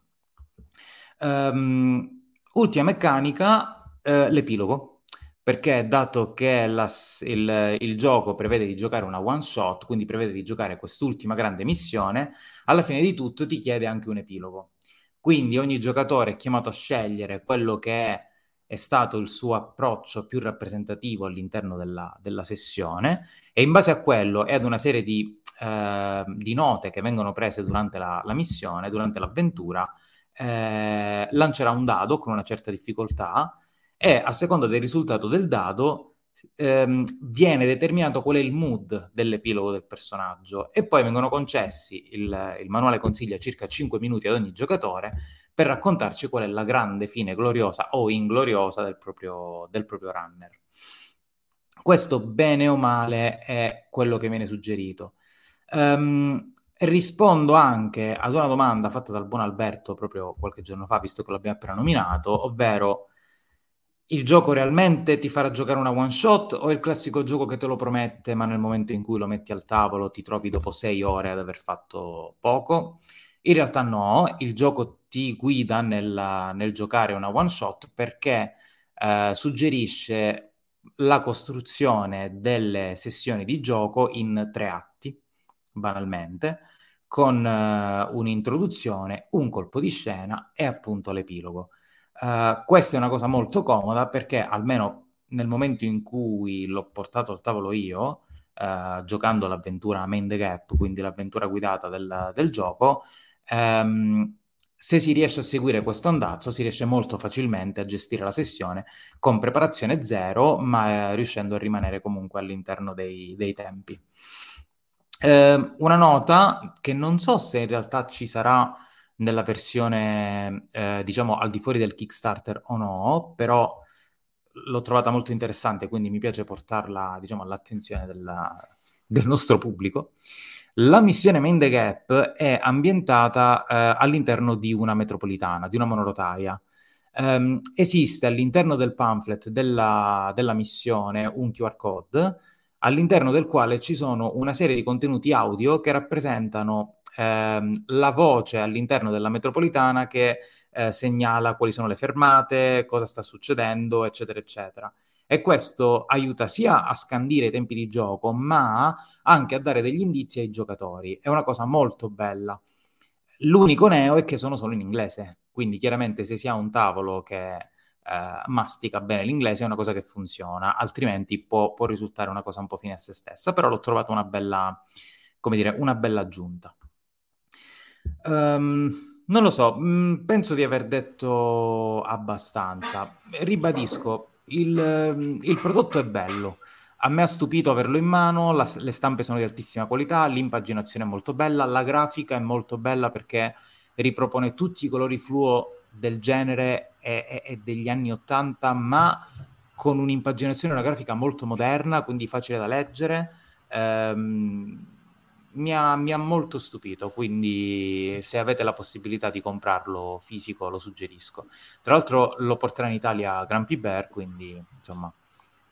Um, ultima meccanica, uh, l'epilogo, perché dato che la, il, il, gioco prevede di giocare una one shot, quindi prevede di giocare quest'ultima grande missione, alla fine di tutto ti chiede anche un epilogo. Quindi ogni giocatore è chiamato a scegliere quello che è è stato il suo approccio più rappresentativo all'interno della, della sessione e in base a quello e ad una serie di, eh, di note che vengono prese durante la, la missione, durante l'avventura, eh, lancerà un dado con una certa difficoltà e a seconda del risultato del dado ehm, viene determinato qual è il mood dell'epilogo del personaggio e poi vengono concessi, il, il manuale consiglia circa 5 minuti ad ogni giocatore per raccontarci qual è la grande fine gloriosa o ingloriosa del proprio, del proprio runner. Questo, bene o male, è quello che viene suggerito. Um, rispondo anche ad una domanda fatta dal buon Alberto proprio qualche giorno fa, visto che l'abbiamo appena nominato, ovvero il gioco realmente ti farà giocare una one shot o il classico gioco che te lo promette, ma nel momento in cui lo metti al tavolo ti trovi dopo sei ore ad aver fatto poco? In realtà no, il gioco ti guida nella, nel giocare una one shot perché eh, suggerisce la costruzione delle sessioni di gioco in tre atti, banalmente, con uh, un'introduzione, un colpo di scena e appunto l'epilogo. Uh, questa è una cosa molto comoda perché almeno nel momento in cui l'ho portato al tavolo io, uh, giocando l'avventura Main the Gap, quindi l'avventura guidata del, del gioco, ehm, se si riesce a seguire questo andazzo, si riesce molto facilmente a gestire la sessione con preparazione zero, ma eh, riuscendo a rimanere comunque all'interno dei, dei tempi. Eh, una nota che non so se in realtà ci sarà nella versione, eh, diciamo, al di fuori del Kickstarter o no, però l'ho trovata molto interessante, quindi mi piace portarla, diciamo, all'attenzione della, del nostro pubblico. La missione Main the Gap è ambientata eh, all'interno di una metropolitana, di una monorotaia. Um, esiste all'interno del pamphlet della, della, missione un QR code all'interno del quale ci sono una serie di contenuti audio che rappresentano ehm, la voce all'interno della metropolitana che eh, segnala quali sono le fermate, cosa sta succedendo, eccetera, eccetera. E questo aiuta sia a scandire i tempi di gioco, ma anche a dare degli indizi ai giocatori. È una cosa molto bella. L'unico neo è che sono solo in inglese, quindi chiaramente se si ha un tavolo che eh, mastica bene l'inglese è una cosa che funziona, altrimenti può, può, risultare una cosa un po' fine a se stessa, però l'ho trovata una bella, come dire, una bella aggiunta. Um, non lo so, mm, penso di aver detto abbastanza. Ribadisco, il, il, prodotto è bello. A me ha stupito averlo in mano, la, le stampe sono di altissima qualità, l'impaginazione è molto bella, la grafica è molto bella perché ripropone tutti i colori fluo del genere e, e, e degli anni 80, ma con un'impaginazione e una grafica molto moderna, quindi facile da leggere. Ehm, mi ha, mi ha, molto stupito, quindi se avete la possibilità di comprarlo fisico lo suggerisco. Tra l'altro lo porterà in Italia Gran Bear, quindi insomma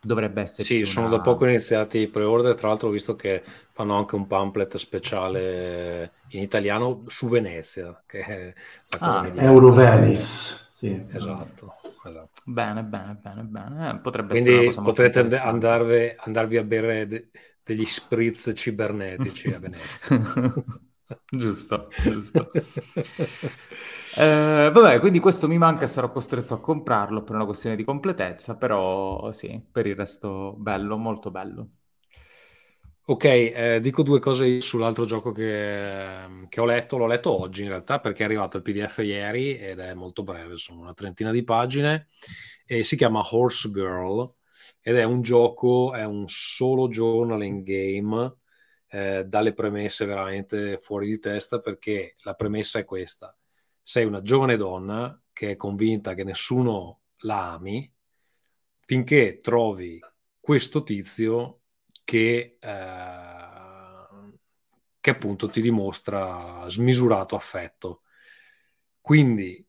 dovrebbe esserci. Sì, una... sono da poco iniziati i pre-order, tra l'altro ho visto che fanno anche un pamphlet speciale in italiano su Venezia, che è la ah, Eurovenice. Sì. Esatto, esatto. Bene, bene, bene, bene. Eh, potrebbe Quindi essere una cosa potrete andarvi, andarvi a bere de- degli spritz cibernetici a Venezia. giusto, giusto. eh, vabbè, quindi questo mi manca sarò costretto a comprarlo per una questione di completezza, però sì, per il resto bello, molto bello. Ok, eh, dico due cose sull'altro gioco che, che, ho letto. L'ho letto oggi in realtà perché è arrivato il PDF ieri ed è molto breve, sono una trentina di pagine e si chiama Horse Girl ed è un gioco, è un solo journaling game eh, dalle premesse veramente fuori di testa perché la premessa è questa. Sei una giovane donna che è convinta che nessuno la ami finché trovi questo tizio che, eh, che appunto ti dimostra smisurato affetto. Quindi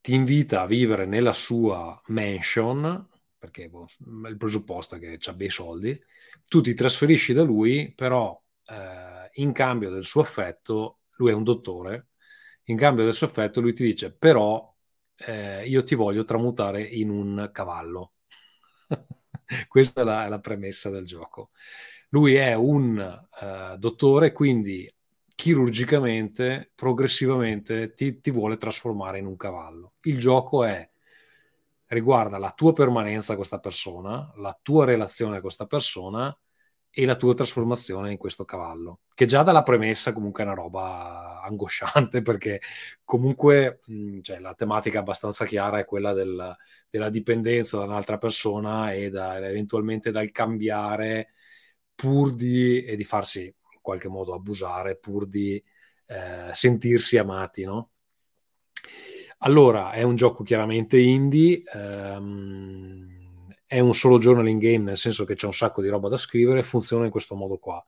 ti invita a vivere nella sua mansion perché boh, il presupposto è che abbia i soldi, tu ti trasferisci da lui, però eh, in cambio del suo affetto, lui è un dottore, in cambio del suo affetto lui ti dice però eh, io ti voglio tramutare in un cavallo. Questa è la, è la, premessa del gioco. Lui è un uh, dottore, quindi chirurgicamente, progressivamente ti, ti vuole trasformare in un cavallo. Il gioco è riguarda la tua permanenza con questa persona, la tua relazione con questa persona e la tua trasformazione in questo cavallo, che già dalla premessa comunque è una roba angosciante perché comunque cioè, la tematica abbastanza chiara è quella del, della dipendenza da un'altra persona e da, eventualmente dal cambiare pur di, e di farsi in qualche modo abusare pur di eh, sentirsi amati, no? Allora, è un gioco chiaramente indie, ehm, è un solo journaling game, nel senso che c'è un sacco di roba da scrivere, funziona in questo modo qua.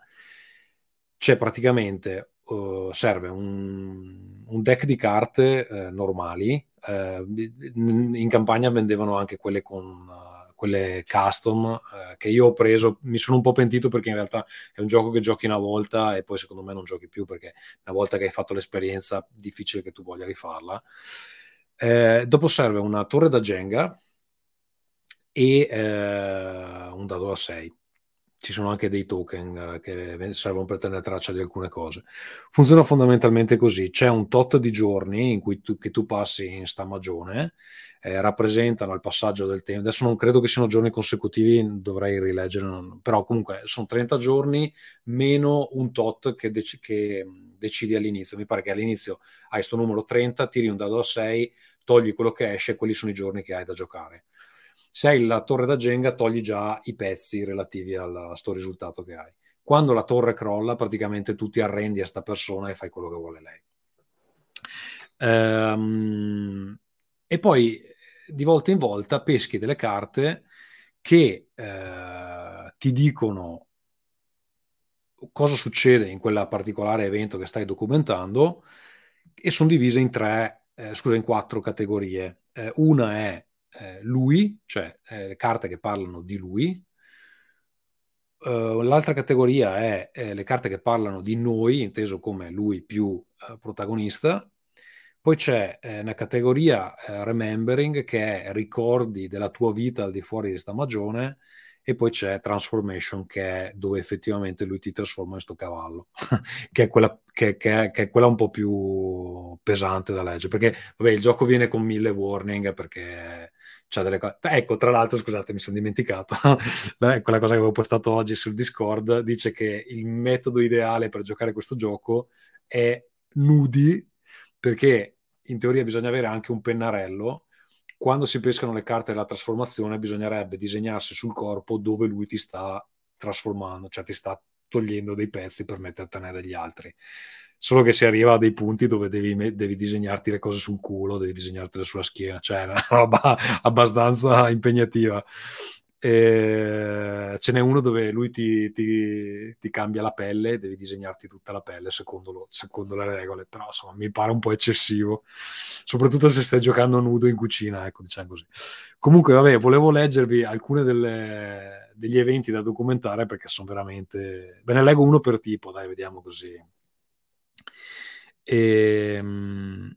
C'è praticamente, uh, serve un, un, deck di carte uh, normali, uh, in campagna vendevano anche quelle con quelle custom eh, che io ho preso. Mi sono un po' pentito perché in realtà è un gioco che giochi una volta e poi secondo me non giochi più perché una volta che hai fatto l'esperienza difficile che tu voglia rifarla. Eh, dopo serve una torre da Jenga e eh, un dado da 6. Ci sono anche dei token eh, che servono per tenere traccia di alcune cose. Funziona fondamentalmente così: c'è un tot di giorni in cui tu, che tu passi in stamagione, eh, rappresentano il passaggio del tempo. Adesso non credo che siano giorni consecutivi, dovrei rileggere, però comunque sono 30 giorni meno un tot che, dec- che decidi all'inizio. Mi pare che all'inizio hai questo numero 30, tiri un dado a 6, togli quello che esce, quelli sono i giorni che hai da giocare se hai la torre da Jenga togli già i pezzi relativi a sto risultato che hai. Quando la torre crolla, praticamente tu ti arrendi a sta persona e fai quello che vuole lei. Ehm, e poi di volta in volta peschi delle carte che eh, ti dicono cosa succede in quella particolare evento che stai documentando e sono divise in tre, eh, scusa, in quattro categorie. Eh, una è eh, lui, cioè eh, le carte che parlano di lui. Uh, l'altra categoria è eh, le carte che parlano di noi, inteso come lui più protagonista. Poi c'è eh, una categoria Remembering, che è ricordi della tua vita al di fuori di stagione, e poi c'è Transformation, che è dove effettivamente lui ti trasforma in questo cavallo, che, è quella, che, che, è, che, è quella, un po' più pesante da leggere, perché vabbè, il gioco viene con mille warning, perché c'ha delle cose. Ecco, tra l'altro, scusate, mi sono dimenticato. Quella cosa che avevo postato oggi sul Discord dice che il metodo ideale per giocare questo gioco è nudi, perché in teoria bisogna avere anche un pennarello. Quando si pescano le carte della trasformazione, bisognerebbe disegnarsi sul corpo dove lui ti sta trasformando, cioè ti sta togliendo dei pezzi per mettertene degli altri solo che si arriva a dei punti dove devi, devi, disegnarti le cose sul culo, devi disegnartele sulla schiena, cioè è una roba abbastanza impegnativa. Ce n'è uno dove lui ti, ti, ti, cambia la pelle, devi disegnarti tutta la pelle secondo, lo, secondo, le regole, però insomma mi pare un po' eccessivo, soprattutto se stai giocando nudo in cucina, ecco diciamo così. Comunque vabbè, volevo leggervi delle, degli eventi da documentare perché sono veramente... Ve ne leggo uno per tipo, dai, vediamo così e, ehm,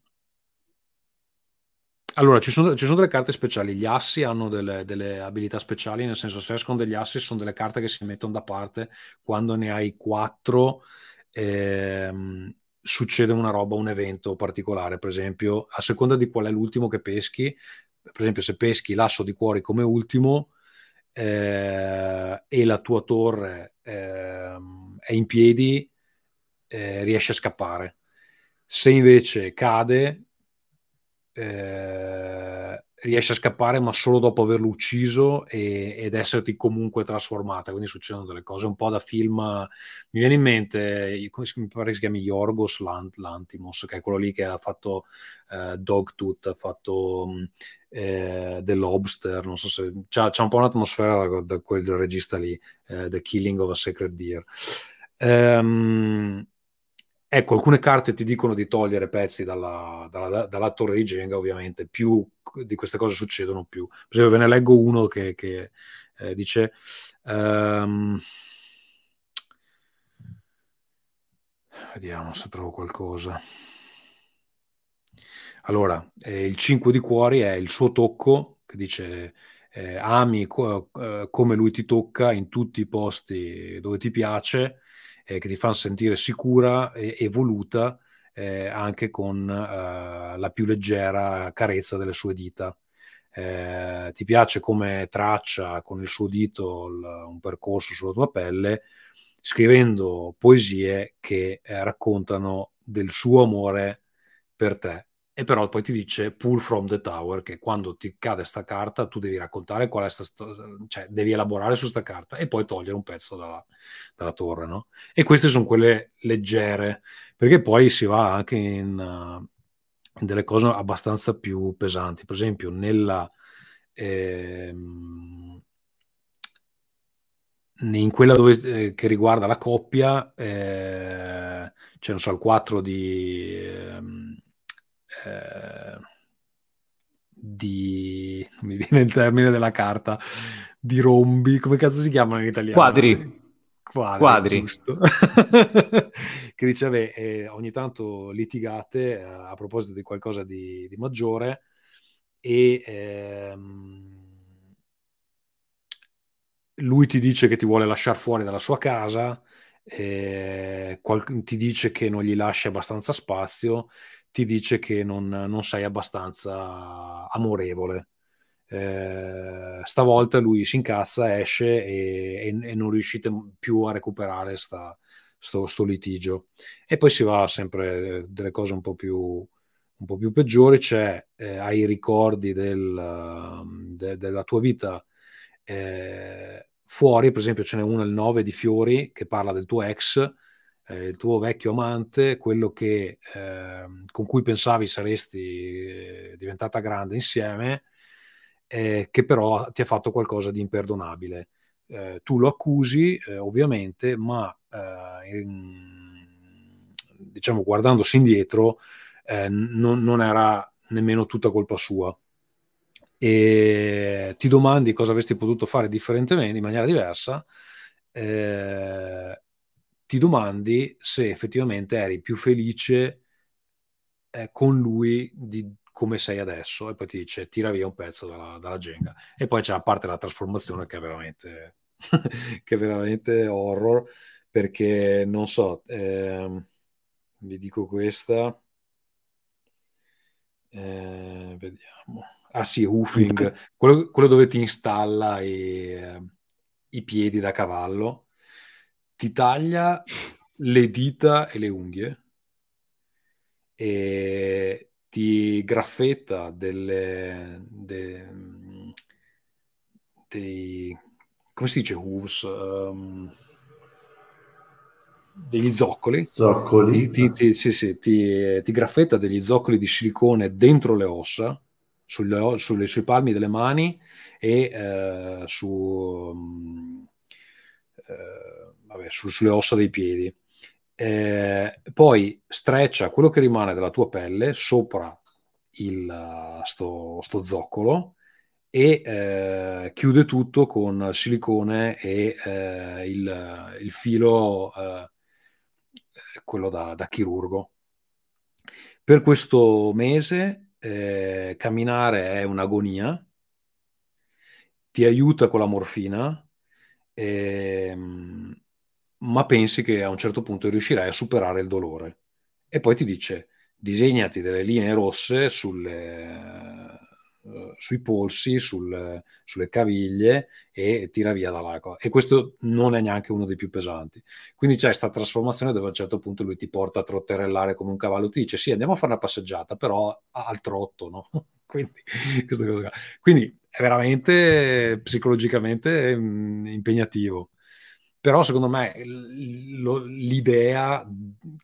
allora, ci sono, ci sono, delle carte speciali. Gli assi hanno delle, delle, abilità speciali, nel senso, se escono degli assi, sono delle carte che si mettono da parte quando ne hai quattro. Ehm, succede una roba, un evento particolare, per esempio, a seconda di qual è l'ultimo che peschi. Per esempio, se peschi l'asso di cuori come ultimo eh, e la tua torre eh, è in piedi, eh, riesci a scappare se invece cade, eh, riesce a scappare, ma solo dopo averlo ucciso e, ed esserti comunque trasformata. Quindi succedono delle cose un po' da film. Mi viene in mente, come mi pare che si chiami Yorgos Lant- Lantimos, che è quello lì che ha fatto eh, Dogtooth, ha fatto eh, The Lobster. Non so se c'ha, c'ha un po' un'atmosfera da, da quel regista lì, eh, The Killing of a Sacred Deer. Um, Ecco, alcune carte ti dicono di togliere pezzi dalla, dalla, dalla, torre di Jenga, ovviamente, più di queste cose succedono più. Per esempio, ve ne leggo uno che, che eh, dice... Um, vediamo se trovo qualcosa. Allora, eh, il 5 di cuori è il suo tocco, che dice eh, ami co- eh, come lui ti tocca in tutti i posti dove ti piace eh, che ti fanno sentire sicura e, e voluta eh, anche con eh, la più leggera carezza delle sue dita. Eh, ti piace come traccia con il suo dito il, un percorso sulla tua pelle, scrivendo poesie che eh, raccontano del suo amore per te e però poi ti dice pull from the tower che quando ti cade sta carta tu devi raccontare qual è sta, cioè devi elaborare su sta carta e poi togliere un pezzo dalla, dalla torre no? e queste sono quelle leggere perché poi si va anche in, uh, in delle cose abbastanza più pesanti per esempio nella ehm, in quella dove, eh, che riguarda la coppia eh, c'è non so il 4 di ehm, eh, di mi viene il termine della carta di rombi come cazzo si chiamano in italiano? quadri quadri, quadri. che dice beh, eh, ogni tanto litigate eh, a proposito di qualcosa di, di maggiore e ehm, lui ti dice che ti vuole lasciare fuori dalla sua casa, eh, qual- ti dice che non gli lasci abbastanza spazio, ti dice che non, non sei abbastanza amorevole. Eh, stavolta lui si incazza, esce e, e, e, non riuscite più a recuperare sta, sto, sto, litigio. E poi si va sempre delle cose un po' più, un po più peggiori, cioè eh, hai ricordi del, de, della tua vita eh, fuori, per esempio ce n'è uno, il 9 di Fiori, che parla del tuo ex, eh, il tuo vecchio amante, quello che, eh, con cui pensavi saresti eh, diventata grande insieme, eh, che però ti ha fatto qualcosa di imperdonabile. Eh, tu lo accusi, eh, ovviamente, ma in, diciamo guardandosi indietro, non, non era nemmeno tutta colpa sua e ti domandi cosa avresti potuto fare differentemente, in maniera diversa, eh, ti domandi se effettivamente eri più felice eh, con lui di come sei adesso e poi ti dice tira via un pezzo dalla, dalla Jenga. E poi c'è la parte della trasformazione che è veramente, che è veramente horror perché non so eh, vi dico questa. Eh, vediamo. Ah sì, hoofing, quello, quello dove ti installa i, eh, i piedi da cavallo, ti taglia le dita e le unghie e ti graffetta delle, de, dei, come si dice hooves? Um, degli zoccoli, zoccoli. Ti, ti, sì, sì, ti, ti graffetta degli zoccoli di silicone dentro le ossa sulle, sulle, sui palmi delle mani e eh, su, mm, eh, vabbè, su, sulle ossa dei piedi. Eh, poi streccia quello che rimane della tua pelle sopra il, sto, sto zoccolo e eh, chiude tutto con silicone e eh, il, il, filo, eh, quello da, da, chirurgo. Per questo mese eh, camminare è un'agonia, ti aiuta con la morfina, ehm, ma pensi che a un certo punto riuscirai a superare il dolore. E poi ti dice, disegnati delle linee rosse sulle, uh, sui polsi, sul, sulle caviglie e tira via dall'acqua. E questo non è neanche uno dei più pesanti. Quindi c'è questa trasformazione dove a un certo punto lui ti porta a trotterellare come un cavallo, ti dice sì, andiamo a fare una passeggiata, però al trotto, no? Quindi, Quindi è veramente psicologicamente mh, impegnativo però secondo me l'idea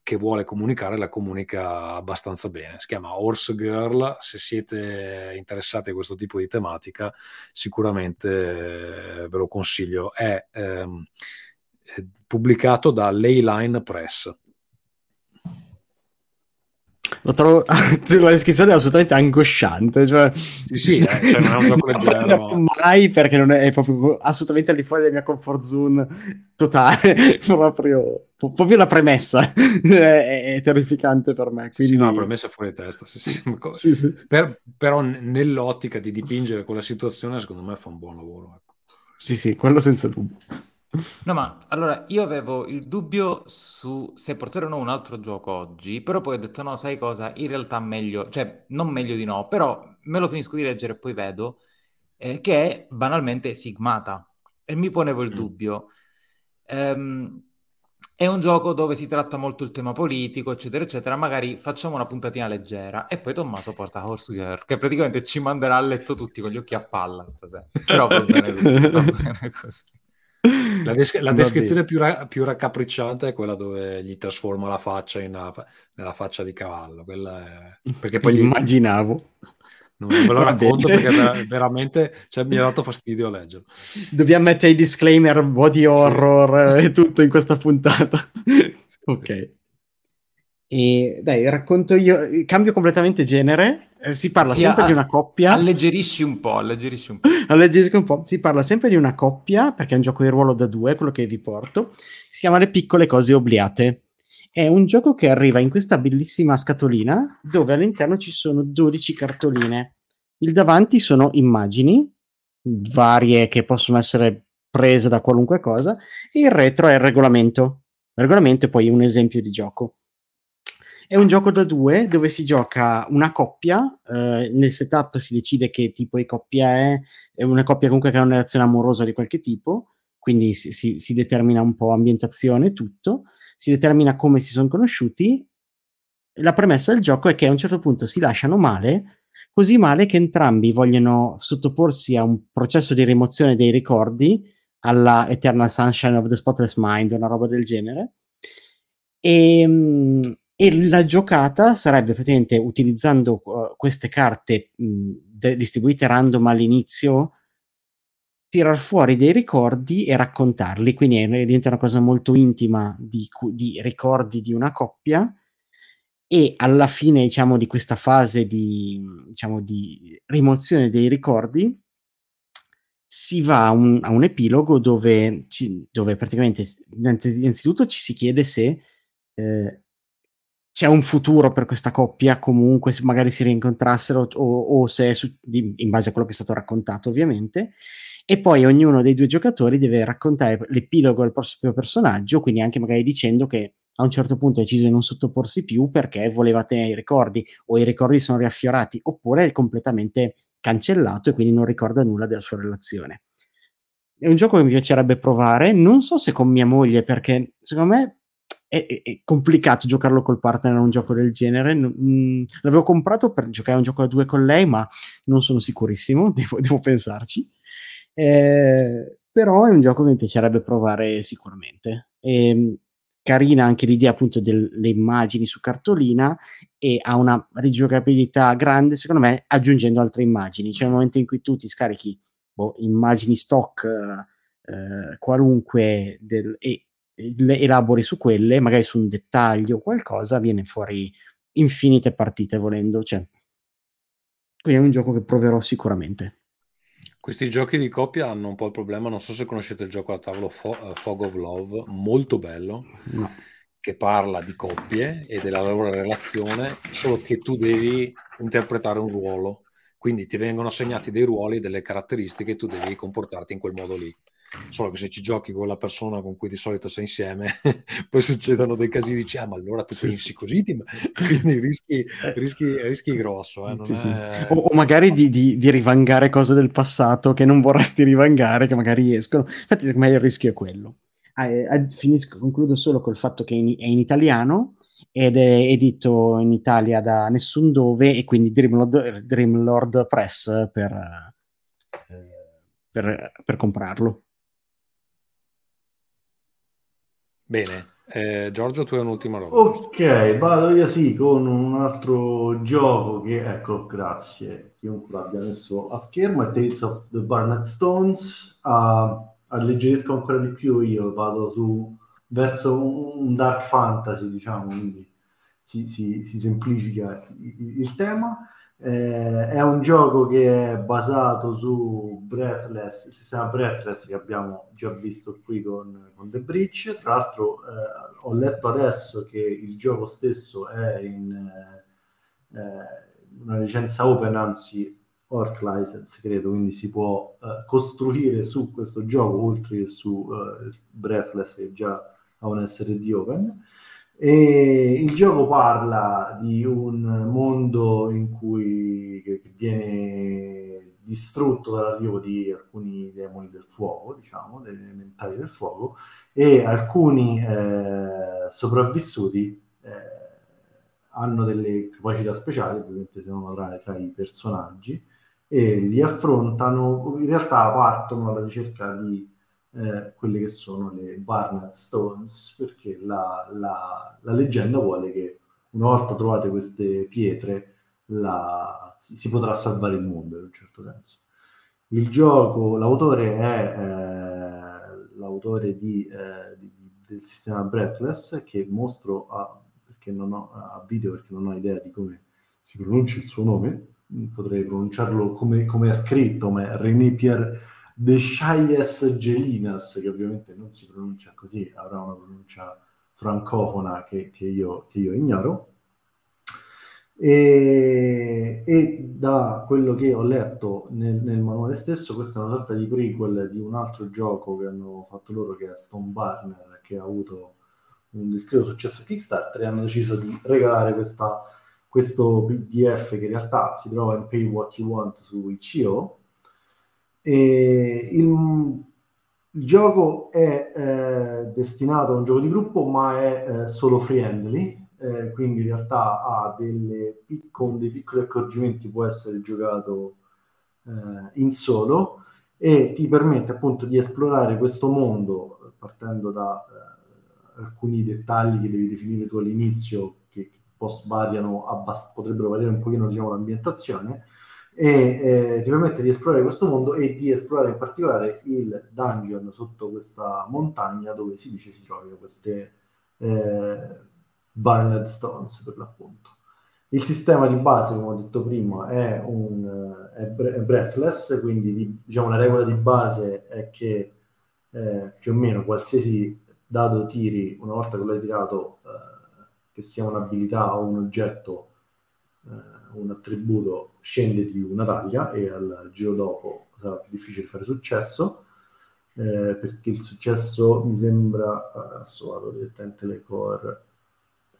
che vuole comunicare la comunica abbastanza bene. Si chiama Horse Girl, se siete interessati a questo tipo di tematica sicuramente eh, ve lo consiglio. È, ehm, pubblicato da Leyline Press. Lo trovo la descrizione è assolutamente angosciante. Cioè... Sì, sì, eh, cioè non è un gioco leggero. mai perché non è, è, proprio assolutamente al di fuori della mia comfort zone totale. proprio, proprio la premessa è, è, terrificante per me. Quindi... Sì, no, la premessa è fuori testa. Sì, sì. sì, sì. Per, però nell'ottica di dipingere quella situazione, secondo me fa un buon lavoro. Ecco. Sì, sì, quello senza dubbio. No, ma allora io avevo il dubbio su se portare o no un altro gioco oggi, però poi ho detto no, sai cosa? In realtà meglio, cioè non meglio di no, però me lo finisco di leggere e poi vedo eh, che è banalmente Sigmata e mi ponevo il mm. dubbio. Um, è un gioco dove si tratta molto il tema politico, eccetera, eccetera. Magari facciamo una puntatina leggera e poi Tommaso porta Horse Girl, che praticamente ci manderà a letto tutti con gli occhi a palla stasera. Però va bene così, va bene così. La, des- la descrizione più, ra- più, raccapricciante è quella dove gli trasforma la faccia una, nella faccia di cavallo. È... Perché poi immaginavo. Non me lo racconto perché veramente cioè, mi ha dato fastidio leggerlo. Dobbiamo mettere i disclaimer body horror sì. e tutto in questa puntata. ok. E dai, racconto io, cambio completamente genere. Eh, si parla sì, sempre a, di una coppia. Alleggerisci un po', alleggerisci un po'. Alleggerisci un po'. Si parla sempre di una coppia, perché è un gioco di ruolo da due, quello che vi porto. Si chiama Le piccole cose obliate. È un gioco che arriva in questa bellissima scatolina, dove all'interno ci sono 12 cartoline. Il davanti sono immagini, varie che possono essere prese da qualunque cosa, e il retro è il regolamento. Il regolamento è poi un esempio di gioco. È un gioco da due dove si gioca una coppia, eh, nel setup si decide che tipo di coppia è, è una coppia comunque che ha una relazione amorosa di qualche tipo, quindi si, si, si determina un po' ambientazione, tutto, si determina come si sono conosciuti. La premessa del gioco è che a un certo punto si lasciano male, così male che entrambi vogliono sottoporsi a un processo di rimozione dei ricordi alla Eternal Sunshine of the Spotless Mind, una roba del genere. E, ehm, e la giocata sarebbe praticamente utilizzando uh, queste carte mh, de- distribuite random all'inizio, tirar fuori dei ricordi e raccontarli. Quindi diventa una cosa molto intima di, di ricordi di una coppia. E alla fine, diciamo, di questa fase di, diciamo, di rimozione dei ricordi, si va a un, a un epilogo dove, ci, dove praticamente innanzitutto ci si chiede se eh, c'è un futuro per questa coppia comunque, se magari si rincontrassero o, o se su, di, in base a quello che è stato raccontato ovviamente. E poi ognuno dei due giocatori deve raccontare l'epilogo del proprio personaggio, quindi anche magari dicendo che a un certo punto ha deciso di non sottoporsi più perché voleva tenere i ricordi o i ricordi sono riaffiorati oppure è completamente cancellato e quindi non ricorda nulla della sua relazione. È un gioco che mi piacerebbe provare, non so se con mia moglie perché secondo me è, è, complicato giocarlo col partner in un gioco del genere. Mm, l'avevo comprato per giocare un gioco da due con lei, ma non sono sicurissimo, devo, devo pensarci. Eh, però è un gioco che mi piacerebbe provare sicuramente. E, ehm, carina anche l'idea appunto delle immagini su cartolina e ha una rigiocabilità grande, secondo me, aggiungendo altre immagini. C'è un momento in cui tu ti scarichi boh, immagini stock eh, qualunque del, e elabori su quelle, magari su un dettaglio o qualcosa, viene fuori infinite partite volendo. Cioè. Quindi è un gioco che proverò sicuramente. Questi giochi di coppia hanno un po' il problema, non so se conoscete il gioco a tavolo Fo- uh, Fog of Love, molto bello, no. che parla di coppie e della loro relazione, solo che tu devi interpretare un ruolo, quindi ti vengono assegnati dei ruoli, delle caratteristiche e tu devi comportarti in quel modo lì. Solo che se ci giochi con la persona con cui di solito sei insieme, poi succedono dei casi di dici, ah, ma allora tu sì, pensi sì. così, quindi rischi, eh. rischi, rischi grosso. Eh? Sì, è... o, o, magari di, di, di, rivangare cose del passato che non vorresti rivangare, che magari escono. Infatti, secondo me il rischio è quello. Ah, eh, finisco, concludo solo col fatto che è in, è in italiano ed è edito in Italia da nessun dove e quindi Dreamlord, Dreamlord Press per, eh, per, per comprarlo. Bene, eh, Giorgio, tu hai un'ultima roba. Ok, vado io sì con un altro gioco che, ecco, grazie, chiunque l'abbia messo a schermo, è Tales of the Barnett Stones. Uh, alleggerisco ancora di più io, vado su verso un, dark fantasy, diciamo, quindi si, si, si semplifica il tema. Eh, è un gioco che è basato su Breathless, il sistema Breathless che abbiamo già visto qui con, con The Breach. Tra l'altro eh, ho letto adesso che il gioco stesso è in eh, una licenza open, anzi Orc License credo, quindi si può eh, costruire su questo gioco oltre che su eh, Breathless che già ha un SRD open. E il gioco parla di un mondo in cui viene distrutto dall'arrivo di alcuni demoni del fuoco, diciamo, degli elementari del fuoco, e alcuni eh, sopravvissuti eh, hanno delle capacità speciali, ovviamente se non tra, tra i personaggi, e li affrontano, in realtà partono alla ricerca di eh, quelle che sono le Barnett Stones, perché la, la, la, leggenda vuole che una volta trovate queste pietre la, si, si, potrà salvare il mondo in un certo senso. Il gioco, l'autore è eh, l'autore di, eh, di, del sistema Breathless, che mostro a, perché non ho, a video perché non ho idea di come si pronuncia il suo nome, potrei pronunciarlo come, come è scritto, ma è René Pierre De Chayes Gelinas, che ovviamente non si pronuncia così, avrà una pronuncia francofona che, che, io, che io, ignoro. E, e da quello che ho letto nel, nel, manuale stesso, questa è una sorta di prequel di un altro gioco che hanno fatto loro, che è Stone Barner, che ha avuto un discreto successo a Kickstarter e hanno deciso di regalare questa, questo PDF che in realtà si trova in Pay What You Want su ICO. E il, il gioco è eh, destinato a un gioco di gruppo, ma è eh, solo friendly, eh, quindi in realtà ha delle, con dei piccoli accorgimenti può essere giocato eh, in solo e ti permette appunto di esplorare questo mondo partendo da eh, alcuni dettagli che devi definire tu all'inizio che, che variano abbast- potrebbero variare un pochino diciamo, l'ambientazione e eh, ti permette di esplorare questo mondo e di esplorare in particolare il dungeon sotto questa montagna dove si dice si trovano queste eh, Barnard Stones per l'appunto. Il sistema di base, come ho detto prima, è, un, è, è breathless, quindi diciamo la regola di base è che eh, più o meno qualsiasi dado tiri, una volta che l'hai tirato, eh, che sia un'abilità o un oggetto, eh, un attributo, scende di una taglia e al giro dopo sarà più difficile fare successo. Eh, perché il successo mi sembra adesso vado direttamente le core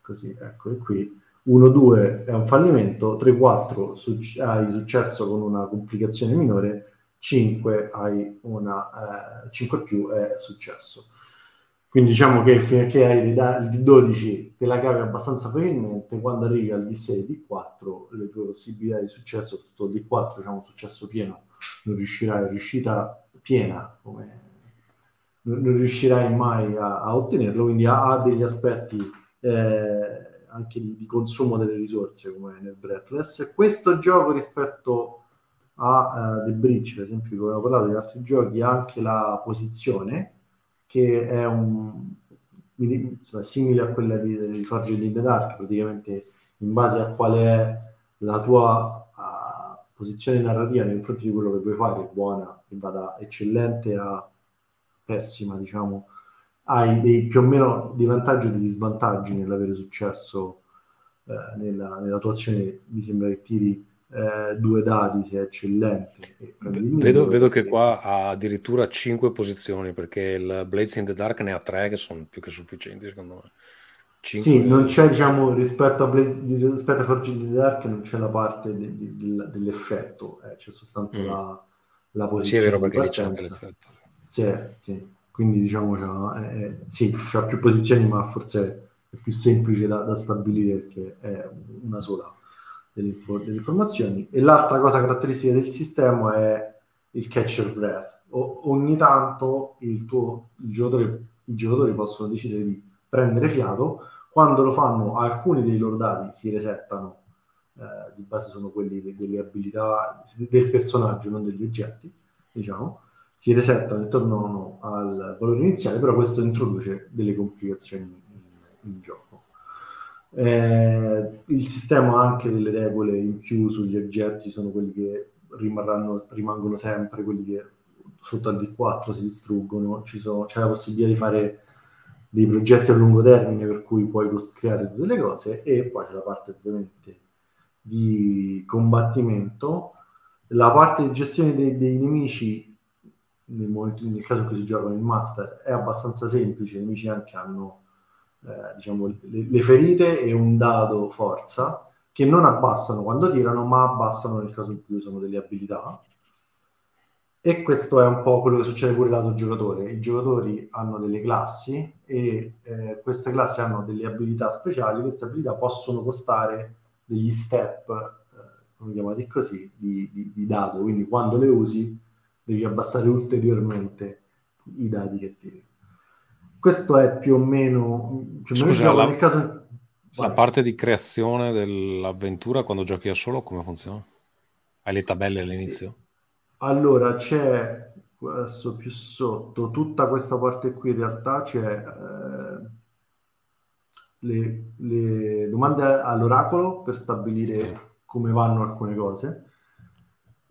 così, eccoli qui. 1-2 è un fallimento, 3-4 su- hai successo con una complicazione minore, 5 hai una eh, 5 più è successo. Quindi diciamo che fino a che hai il D12 te la cavi abbastanza facilmente, quando arrivi al D6 D4 le tue possibilità di successo, tutto il D4 diciamo successo pieno, non riuscirai, riuscita piena come non riuscirai mai a, a ottenerlo, quindi ha, ha degli aspetti eh, anche di, di, consumo delle risorse come nel Breathless. Questo gioco rispetto a uh, The Bridge, per esempio, come ho parlato di altri giochi, ha anche la posizione che è un, insomma, simile a quella di, di Forged in the Dark, praticamente in base a quale è la tua uh, posizione narrativa nei confronti di quello che vuoi fare, buona, che va da eccellente a pessima, diciamo, hai dei, più o meno dei vantaggi e degli svantaggi nell'avere successo eh, nella, nella, tua azione. Mi sembra che tiri eh, due dadi, sei eccellente. Vedo, vedo che qua ha addirittura cinque posizioni perché il Blades in the Dark ne ha tre che sono più che sufficienti secondo me. 5... Sì, non c'è diciamo rispetto a, Blades, rispetto a Forge in the Dark non c'è la parte de, de, de, dell'effetto, eh, c'è soltanto mm. la, la posizione. Sì, è vero perché lì c'è anche l'effetto. Sì, sì quindi diciamo eh, eh, sì, c'ha più posizioni, ma forse è più semplice da, da stabilire perché è una sola delle, informazioni. E l'altra cosa caratteristica del sistema è il catcher breath. O, ogni tanto il tuo, il giocatore, i giocatori possono decidere di prendere fiato, quando lo fanno alcuni dei loro dati si resettano, eh, di base sono quelli de, delle abilità del personaggio, non degli oggetti, diciamo, si resettano intorno al valore iniziale, però questo introduce delle complicazioni in, in gioco. Eh, il sistema anche delle regole in più sugli oggetti, sono quelli che rimangono sempre, quelli che sotto al D4 si distruggono, sono, c'è la possibilità di fare dei progetti a lungo termine per cui puoi creare tutte le cose e poi c'è la parte ovviamente di combattimento, la parte di gestione dei, dei nemici nel, momento, nel caso in cui si gioca nel master è abbastanza semplice, i nemici anche hanno eh, diciamo, le, le, ferite e un dado forza che non abbassano quando tirano, ma abbassano nel caso in cui usano delle abilità. E questo è un po' quello che succede pure lato giocatore. I giocatori hanno delle classi e eh, queste classi hanno delle abilità speciali. Queste abilità possono costare degli step, eh, come chiamati così, di, di, di dado. Quindi quando le usi devi abbassare ulteriormente i dati che tiri. Questo è più o meno, più o meno Scusa, la, caso... la parte di creazione dell'avventura quando giochi da solo come funziona? Hai le tabelle all'inizio? Allora c'è adesso più sotto tutta questa parte qui in realtà c'è eh, le, le, domande all'oracolo per stabilire sì. come vanno alcune cose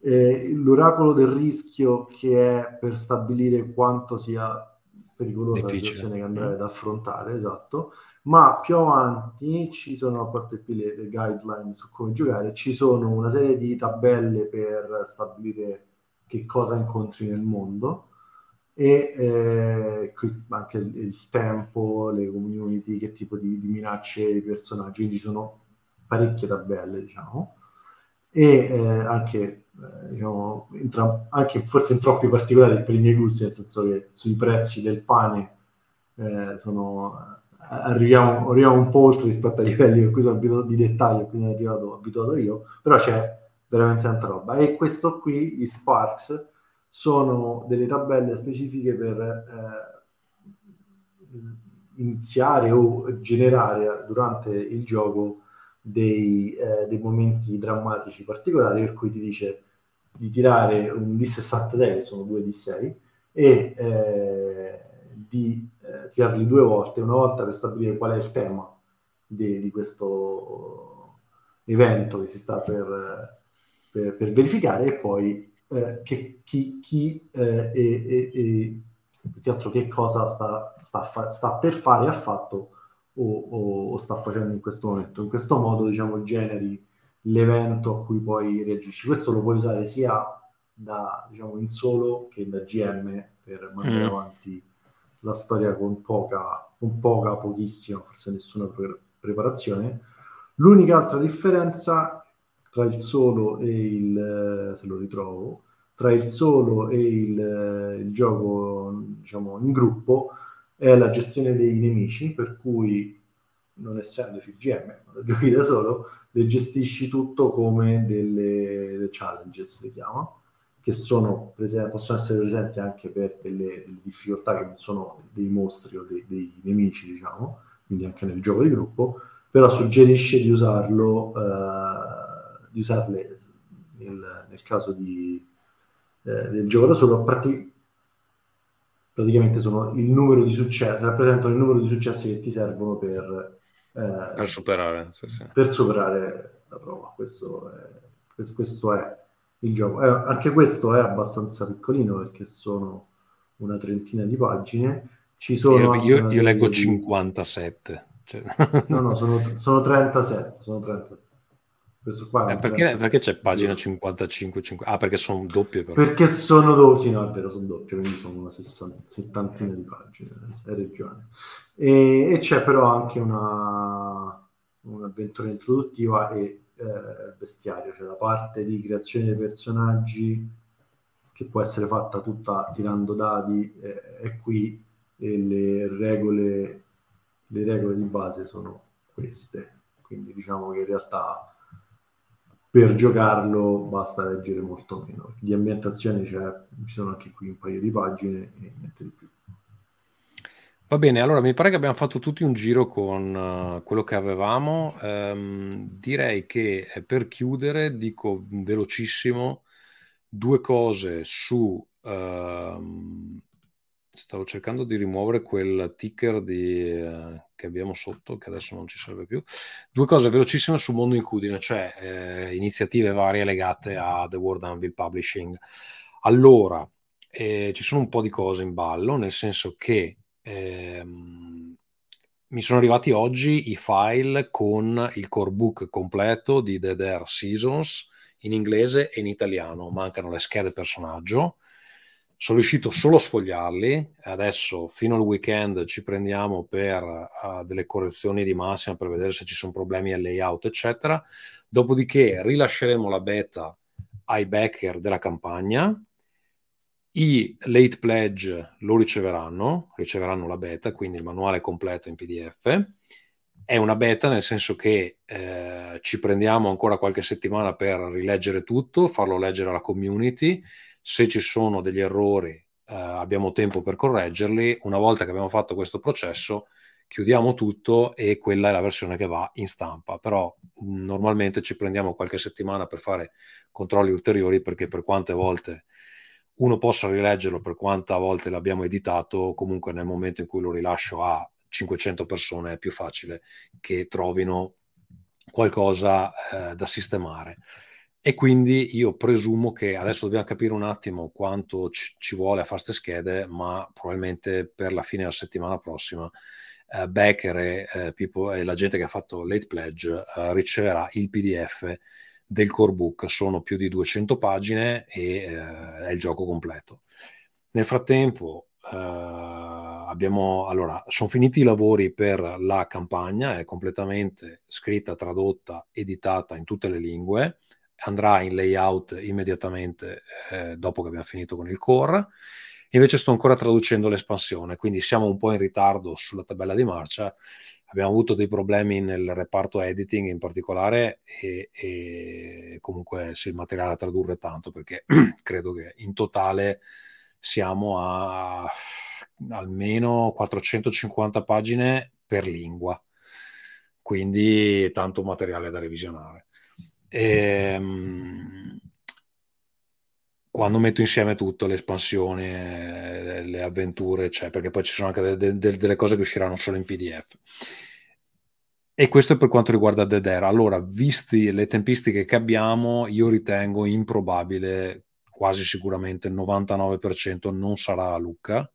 eh, l'oracolo del rischio che è per stabilire quanto sia pericolosa Difficile. che andrai ad affrontare, esatto. ma più avanti ci sono, a parte qui le, le guideline su come giocare, ci sono una serie di tabelle per stabilire che cosa incontri nel mondo e eh, anche il, il, tempo, le community, che tipo di, di minacce i personaggi, quindi ci sono parecchie tabelle, diciamo, e eh, anche, eh, diciamo, tra, anche forse in troppi particolari per i miei gusti, nel senso che sui prezzi del pane eh, sono arriviamo, arriviamo, un po' oltre rispetto ai livelli a cui sono abituato di dettaglio a cui sono arrivato abituato io, però c'è veramente tanta roba. E questo qui, gli Sparks, sono delle tabelle specifiche per eh, iniziare o generare durante il gioco dei, eh, dei, momenti drammatici particolari, per cui ti dice di tirare un D66, che sono due D6, e eh, di eh, tirarli due volte, una volta per stabilire qual è il tema di, di questo evento che si sta per, per, per verificare e poi eh, che, chi, chi eh, e, e, e, più che altro che cosa sta, sta, fa, sta per fare, ha fatto o, o, o, sta facendo in questo momento. In questo modo, diciamo, generi l'evento a cui poi reagisci. Questo lo puoi usare sia da, diciamo, in solo che da GM per mandare mm. avanti la storia con poca, con poca, pochissima, forse nessuna pre- preparazione. L'unica altra differenza tra il solo e il, se lo ritrovo, tra il solo e il, il gioco diciamo, in gruppo è la gestione dei nemici, per cui non essendoci GM, lo giochi da solo, le gestisci tutto come delle, challenges, si chiama che sono possono essere presenti anche per delle, delle, difficoltà che non sono dei mostri o dei, dei, nemici, diciamo, quindi anche nel gioco di gruppo, però suggerisce di usarlo, eh, di usarle nel, nel caso di, eh, del gioco da solo, prati- praticamente sono il numero di successi, rappresentano il numero di successi che ti servono per, eh, per superare, sì, sì. per superare la prova. Questo è, questo è il gioco. Eh, anche questo è abbastanza piccolino perché sono una trentina di pagine. Ci sono io, io, io leggo di... 57. Cioè... no, no, sono, sono 37. Sono 37. Qua eh, perché, perché, c'è pagina 55, 50... Ah, perché sono doppie. Però. Perché sono doppie, sì, no, è vero, sono doppie, quindi sono una sessant... settantina di pagine, hai ragione. E, e c'è però anche una, un'avventura introduttiva e eh, bestiario, cioè la parte di creazione dei personaggi che può essere fatta tutta tirando dadi eh, è qui e le regole, le regole di base sono queste. Quindi diciamo che in realtà per giocarlo basta leggere molto meno. Di ambientazioni cioè, ci sono anche qui un paio di pagine e niente di più. Va bene, allora mi pare che abbiamo fatto tutti un giro con uh, quello che avevamo. Um, direi che eh, per chiudere dico velocissimo due cose su... Uh, stavo cercando di rimuovere quel ticker di, uh, che abbiamo sotto, che adesso non ci serve più. Due cose velocissime su Mondo Incudine, cioè eh, iniziative varie legate a The World Anvil Publishing. Allora, eh, ci sono un po' di cose in ballo, nel senso che ehm, mi sono arrivati oggi i file con il core book completo di Dead Air Seasons in inglese e in italiano, mancano le schede personaggio. Sono riuscito solo a sfogliarli, adesso fino al weekend ci prendiamo per uh, delle correzioni di massima per vedere se ci sono problemi al layout, eccetera. Dopodiché rilasceremo la beta ai backer della campagna i late pledge lo riceveranno, riceveranno la beta, quindi il manuale completo in PDF. È una beta nel senso che eh, ci prendiamo ancora qualche settimana per rileggere tutto, farlo leggere alla community. Se ci sono degli errori, eh, abbiamo tempo per correggerli. Una volta che abbiamo fatto questo processo, chiudiamo tutto e quella è la versione che va in stampa. Però normalmente ci prendiamo qualche settimana per fare controlli ulteriori perché per quante volte uno possa rileggerlo per quanta volte l'abbiamo editato, comunque nel momento in cui lo rilascio a 500 persone è più facile che trovino qualcosa eh, da sistemare. E quindi io presumo che adesso dobbiamo capire un attimo quanto ci, ci vuole a fare queste schede, ma probabilmente per la fine della settimana prossima eh, Becker e, eh, Pippo, e, la gente che ha fatto Late Pledge eh, riceverà il PDF del core book. Sono più di 200 pagine e eh, è il gioco completo. Nel frattempo eh, abbiamo, allora, sono finiti i lavori per la campagna, è completamente scritta, tradotta, editata in tutte le lingue andrà in layout immediatamente eh, dopo che abbiamo finito con il core. Invece sto ancora traducendo l'espansione, quindi siamo un po' in ritardo sulla tabella di marcia. Abbiamo avuto dei problemi nel reparto editing in particolare e, e comunque se il materiale da tradurre tanto perché credo che in totale siamo a almeno 450 pagine per lingua, quindi tanto materiale da revisionare. E, ehm, quando metto insieme tutto, le espansioni, le avventure, cioè, perché poi ci sono anche de- de- delle cose che usciranno solo in PDF. E questo è per quanto riguarda Dead Air. Allora, visti le tempistiche che abbiamo, io ritengo improbabile, quasi sicuramente il 99% non sarà a Lucca,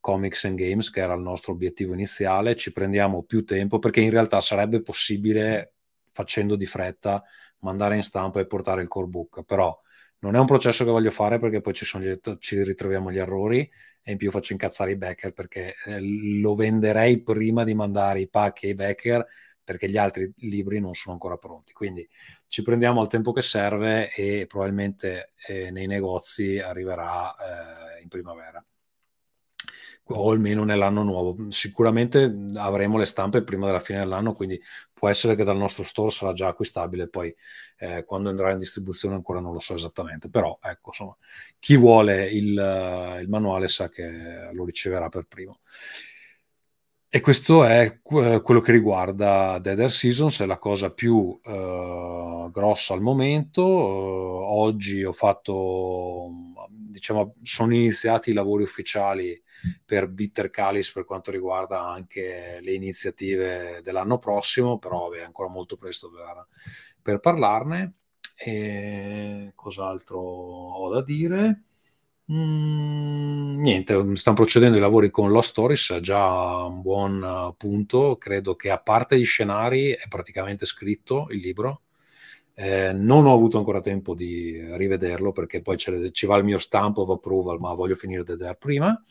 Comics and Games, che era il nostro obiettivo iniziale. Ci prendiamo più tempo perché in realtà sarebbe possibile, facendo di fretta, mandare in stampa e portare il core book, però non è un processo che voglio fare perché poi ci, gli, ci ritroviamo gli errori e in più faccio incazzare i backer perché eh, lo venderei prima di mandare i pacchi ai backer perché gli altri libri non sono ancora pronti. Quindi ci prendiamo il tempo che serve e probabilmente eh, nei negozi arriverà eh, in primavera o almeno nell'anno nuovo. Sicuramente avremo le stampe prima della fine dell'anno, quindi può essere che dal nostro store sarà già acquistabile, poi eh, quando andrà in distribuzione ancora non lo so esattamente, però ecco, insomma, chi vuole il, il manuale sa che lo riceverà per primo. E questo è quello che riguarda Dead Air Seasons, è la cosa più uh, grossa al momento. Uh, oggi ho fatto, diciamo, sono iniziati i lavori ufficiali per Bitter Calis per quanto riguarda anche le iniziative dell'anno prossimo, però è ancora molto presto per, per parlarne. E cos'altro ho da dire? Mm, niente, stanno procedendo i lavori con Lost Stories, già un buon punto. Credo che a parte gli scenari è praticamente scritto il libro. Eh, non ho avuto ancora tempo di rivederlo perché poi ci va il mio stampo of approval, ma voglio finire The Dare prima.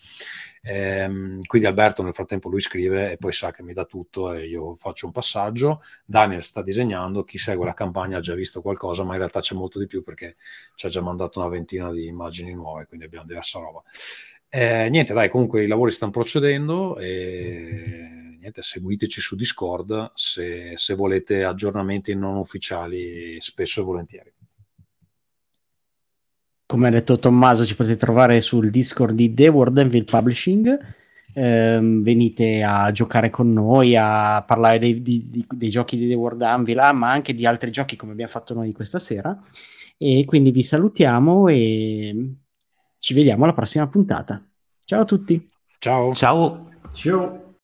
Eh, quindi Alberto nel frattempo lui scrive e poi sa che mi dà tutto e io faccio un passaggio. Daniel sta disegnando, chi segue la campagna ha già visto qualcosa, ma in realtà c'è molto di più perché ci ha già mandato una ventina di immagini nuove, quindi abbiamo diversa roba. Eh, niente, dai, comunque i lavori stanno procedendo e niente, seguiteci su Discord se, se volete aggiornamenti non ufficiali spesso e volentieri come ha detto Tommaso, ci potete trovare sul Discord di The World Anvil Publishing. Eh, venite a giocare con noi, a parlare dei, di, dei giochi di The World Anvil, ah, ma anche di altri giochi come abbiamo fatto noi questa sera. E quindi vi salutiamo e ci vediamo alla prossima puntata. Ciao a tutti. Ciao. Ciao. Ciao.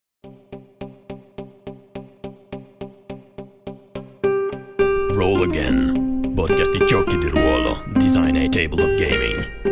Roll again. podcast di giochi di ruolo, Design a Table of Gaming.